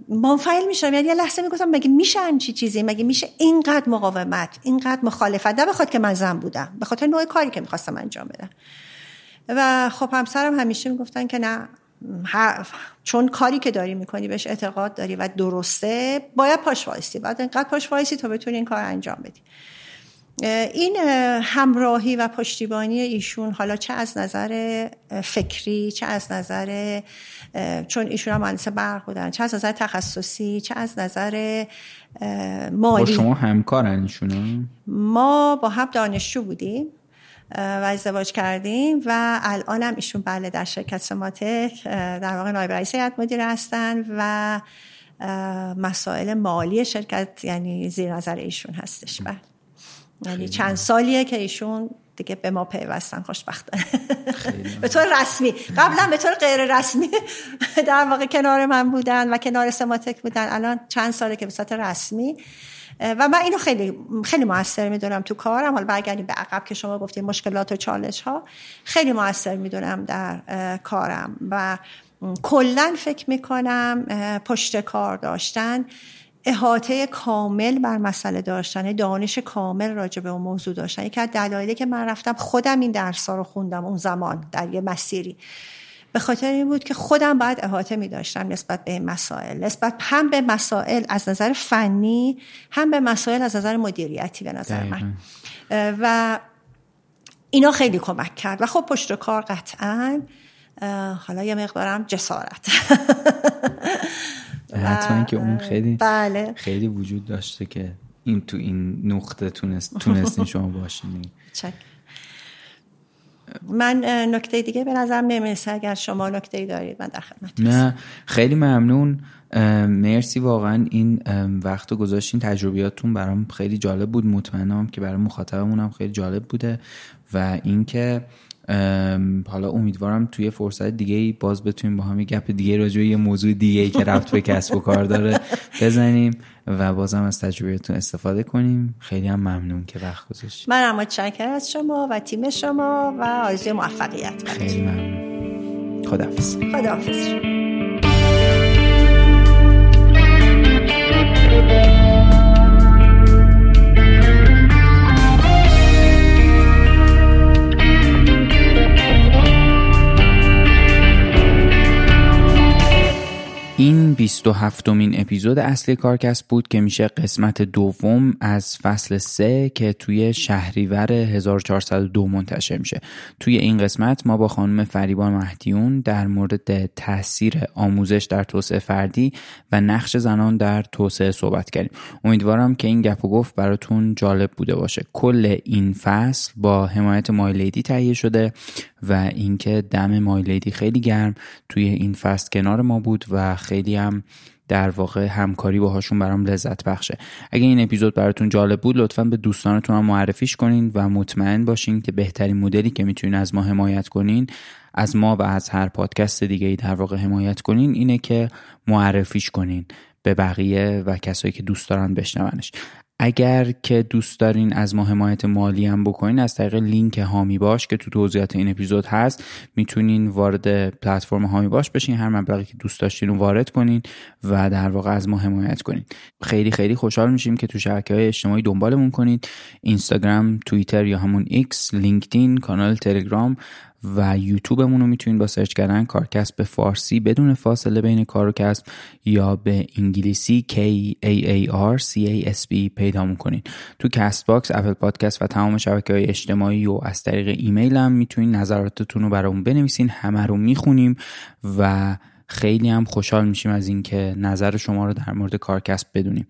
منفعل میشم. یعنی یه لحظه می‌گفتم مگه میشه چی چیزی؟ مگه میشه اینقدر مقاومت اینقدر مخالفت؟ نه به خاطر که من زن بودم به خاطر نوع کاری که می‌خواستم انجام بدم. و خب همسرم همیشه می‌گفتن که نه چون کاری که داری می‌کنی بهش اعتقاد داری و درسته باید پاش وایسی. بعد اینقدر پاش وایسی تا بتونی این کار انجام بدی. این همراهی و پشتیبانی ایشون حالا چه از نظر فکری چه از نظر چون ایشون هم مهندس برق بودن چه از نظر تخصصی چه از نظر مالی. با شما همکارن ایشون ما با هم دانشجو بودیم و ازدواج کردیم و الان هم ایشون بله در شرکت سماتک در واقع نایب رئیس هیئت مدیره هستن و مسائل مالی شرکت یعنی زیر نظر ایشون هستش. بله. یعنی چند سالیه که ایشون دیگه به ما پیوستن خوشبختانه به طور رسمی. قبلا به طور غیر رسمی در واقع کنار من بودن و کنار سماتک بودن. الان چند ساله که به صورت رسمی. و من اینو خیلی خیلی موثر می‌دونم تو کارم. حالا برگردیم به عقب که شما گفتید مشکلات و چالش ها خیلی موثر می‌دونم در کارم. و کلا فکر می‌کنم پشت کار داشتن. احاطه کامل بر مسئله داشتن دانش کامل راجع به اون موضوع داشتن. یکی از دلایلی که من رفتم خودم این درس رو خوندم اون زمان در یه مسیری. به خاطر این بود که خودم باید احاطه می داشتم نسبت به این مسائل. نسبت هم به مسائل از نظر فنی هم به مسائل از نظر مدیریتی به نظر من. و اینا خیلی کمک کرد. و خب پشت کار قطعا حالا یه مقدارم جسارت. حتما که اون خیلی بله. خیلی وجود داشته که این تو این نقطه تونست تونستین شما باشین. چک. من نکته دیگه به نظرم نمی‌رسه. اگر شما نکته دارید من در خدمت نه. خیلی ممنون. مرسی. واقعا این وقت رو گذاشتین تجربیاتتون برام خیلی جالب بود. مطمئنم که برای مخاطبمون هم خیلی جالب بوده. و اینکه حالا امیدوارم توی فرصت دیگه باز بتونیم با هم گپ دیگه راجع یه موضوع دیگه که رفت به کسب و کار داره بزنیم و بازم از تجربیتون استفاده کنیم. خیلی هم ممنون که وقت گذاشتید من هم متشکرم از شما و تیم شما و آرزوی موفقیت خیلی ممنون. خداحافظ. خداحافظ. این 27 مین اپیزود اصلی کارکست بود که میشه قسمت دوم از فصل 3 که توی شهریور 1402 منتشر میشه. توی این قسمت ما با خانم فریبا مهدیون در مورد تاثیر آموزش در توسعه فردی و نقش زنان در توسعه صحبت کردیم. امیدوارم که این گپ و گفت براتون جالب بوده باشه. کل این فصل با حمایت مایلیدی تهیه شده و اینکه دم مایلیدی خیلی گرم توی این فصل کنار ما بود و خیلی هم در واقع همکاری باهاشون برام لذت بخشه. اگه این اپیزود براتون جالب بود لطفا به دوستانتون هم معرفیش کنین و مطمئن باشین که بهترین مدلی که می‌تونین از ما حمایت کنین از ما و از هر پادکست دیگه ای در واقع حمایت کنین اینه که معرفیش کنین به بقیه و کسایی که دوست دارن بشنونش. اگر که دوست دارین از ما حمایت مالی هم بکنین از طریق لینک هامی باش که تو توضیحات این اپیزود هست می‌تونین وارد پلتفرم حامی باش بشین هر مبلغی که دوست داشتین رو وارد کنین و در واقع از ما حمایت کنین. خیلی خیلی خوشحال میشیم که تو شبکه های اجتماعی دنبالمون کنید اینستاگرام توییتر یا همون ایکس لینکدین کانال تلگرام و یوتیوبمون رو می‌تونید با search کردن کارکسب به فارسی بدون فاصله بین کار و کسب یا به انگلیسی K A A R C A S B پیدا می‌کنین تو کست باکس اپل پادکست و تمام شبکه های اجتماعی و از طریق ایمیل هم می‌تونین نظراتتون رو برامون بنویسین. همه رو می‌خونیم و خیلی هم خوشحال میشیم از اینکه نظر شما رو در مورد کارکسب بدونیم.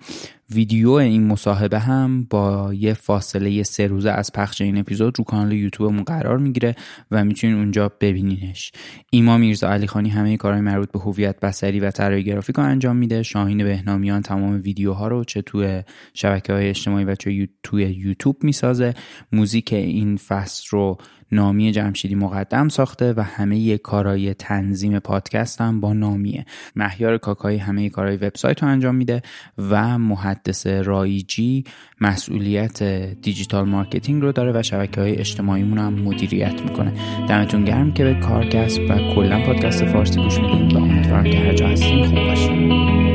ویدیو این مصاحبه هم با یه فاصله سه روزه از پخش این اپیزود رو کانال یوتیوبمون قرار می‌گیره و می‌تونین اونجا ببینینش. ایما میرزا علی خانی همه کارهای مربوط به هویت بصری و طراحی گرافیک رو انجام میده. شاهین بهنامیان تمام ویدیوها رو چه توی شبکه های اجتماعی و چه توی یوتیوب می‌سازه. موزیک این فصل رو نامی جمشیدی مقدم ساخته و همه کارهای تنظیم پادکست هم با نامیه مهیار کاکایی همه کارهای وبسایت رو انجام میده و محدث رایجی مسئولیت digital marketing رو داره و شبکه های اجتماعیمون هم مدیریت می‌کنه. دمتون گرم که به کارکسب و کلا پادکست فارسی گوش میدین و امیدوارم که هر جا هستین خوب باشین.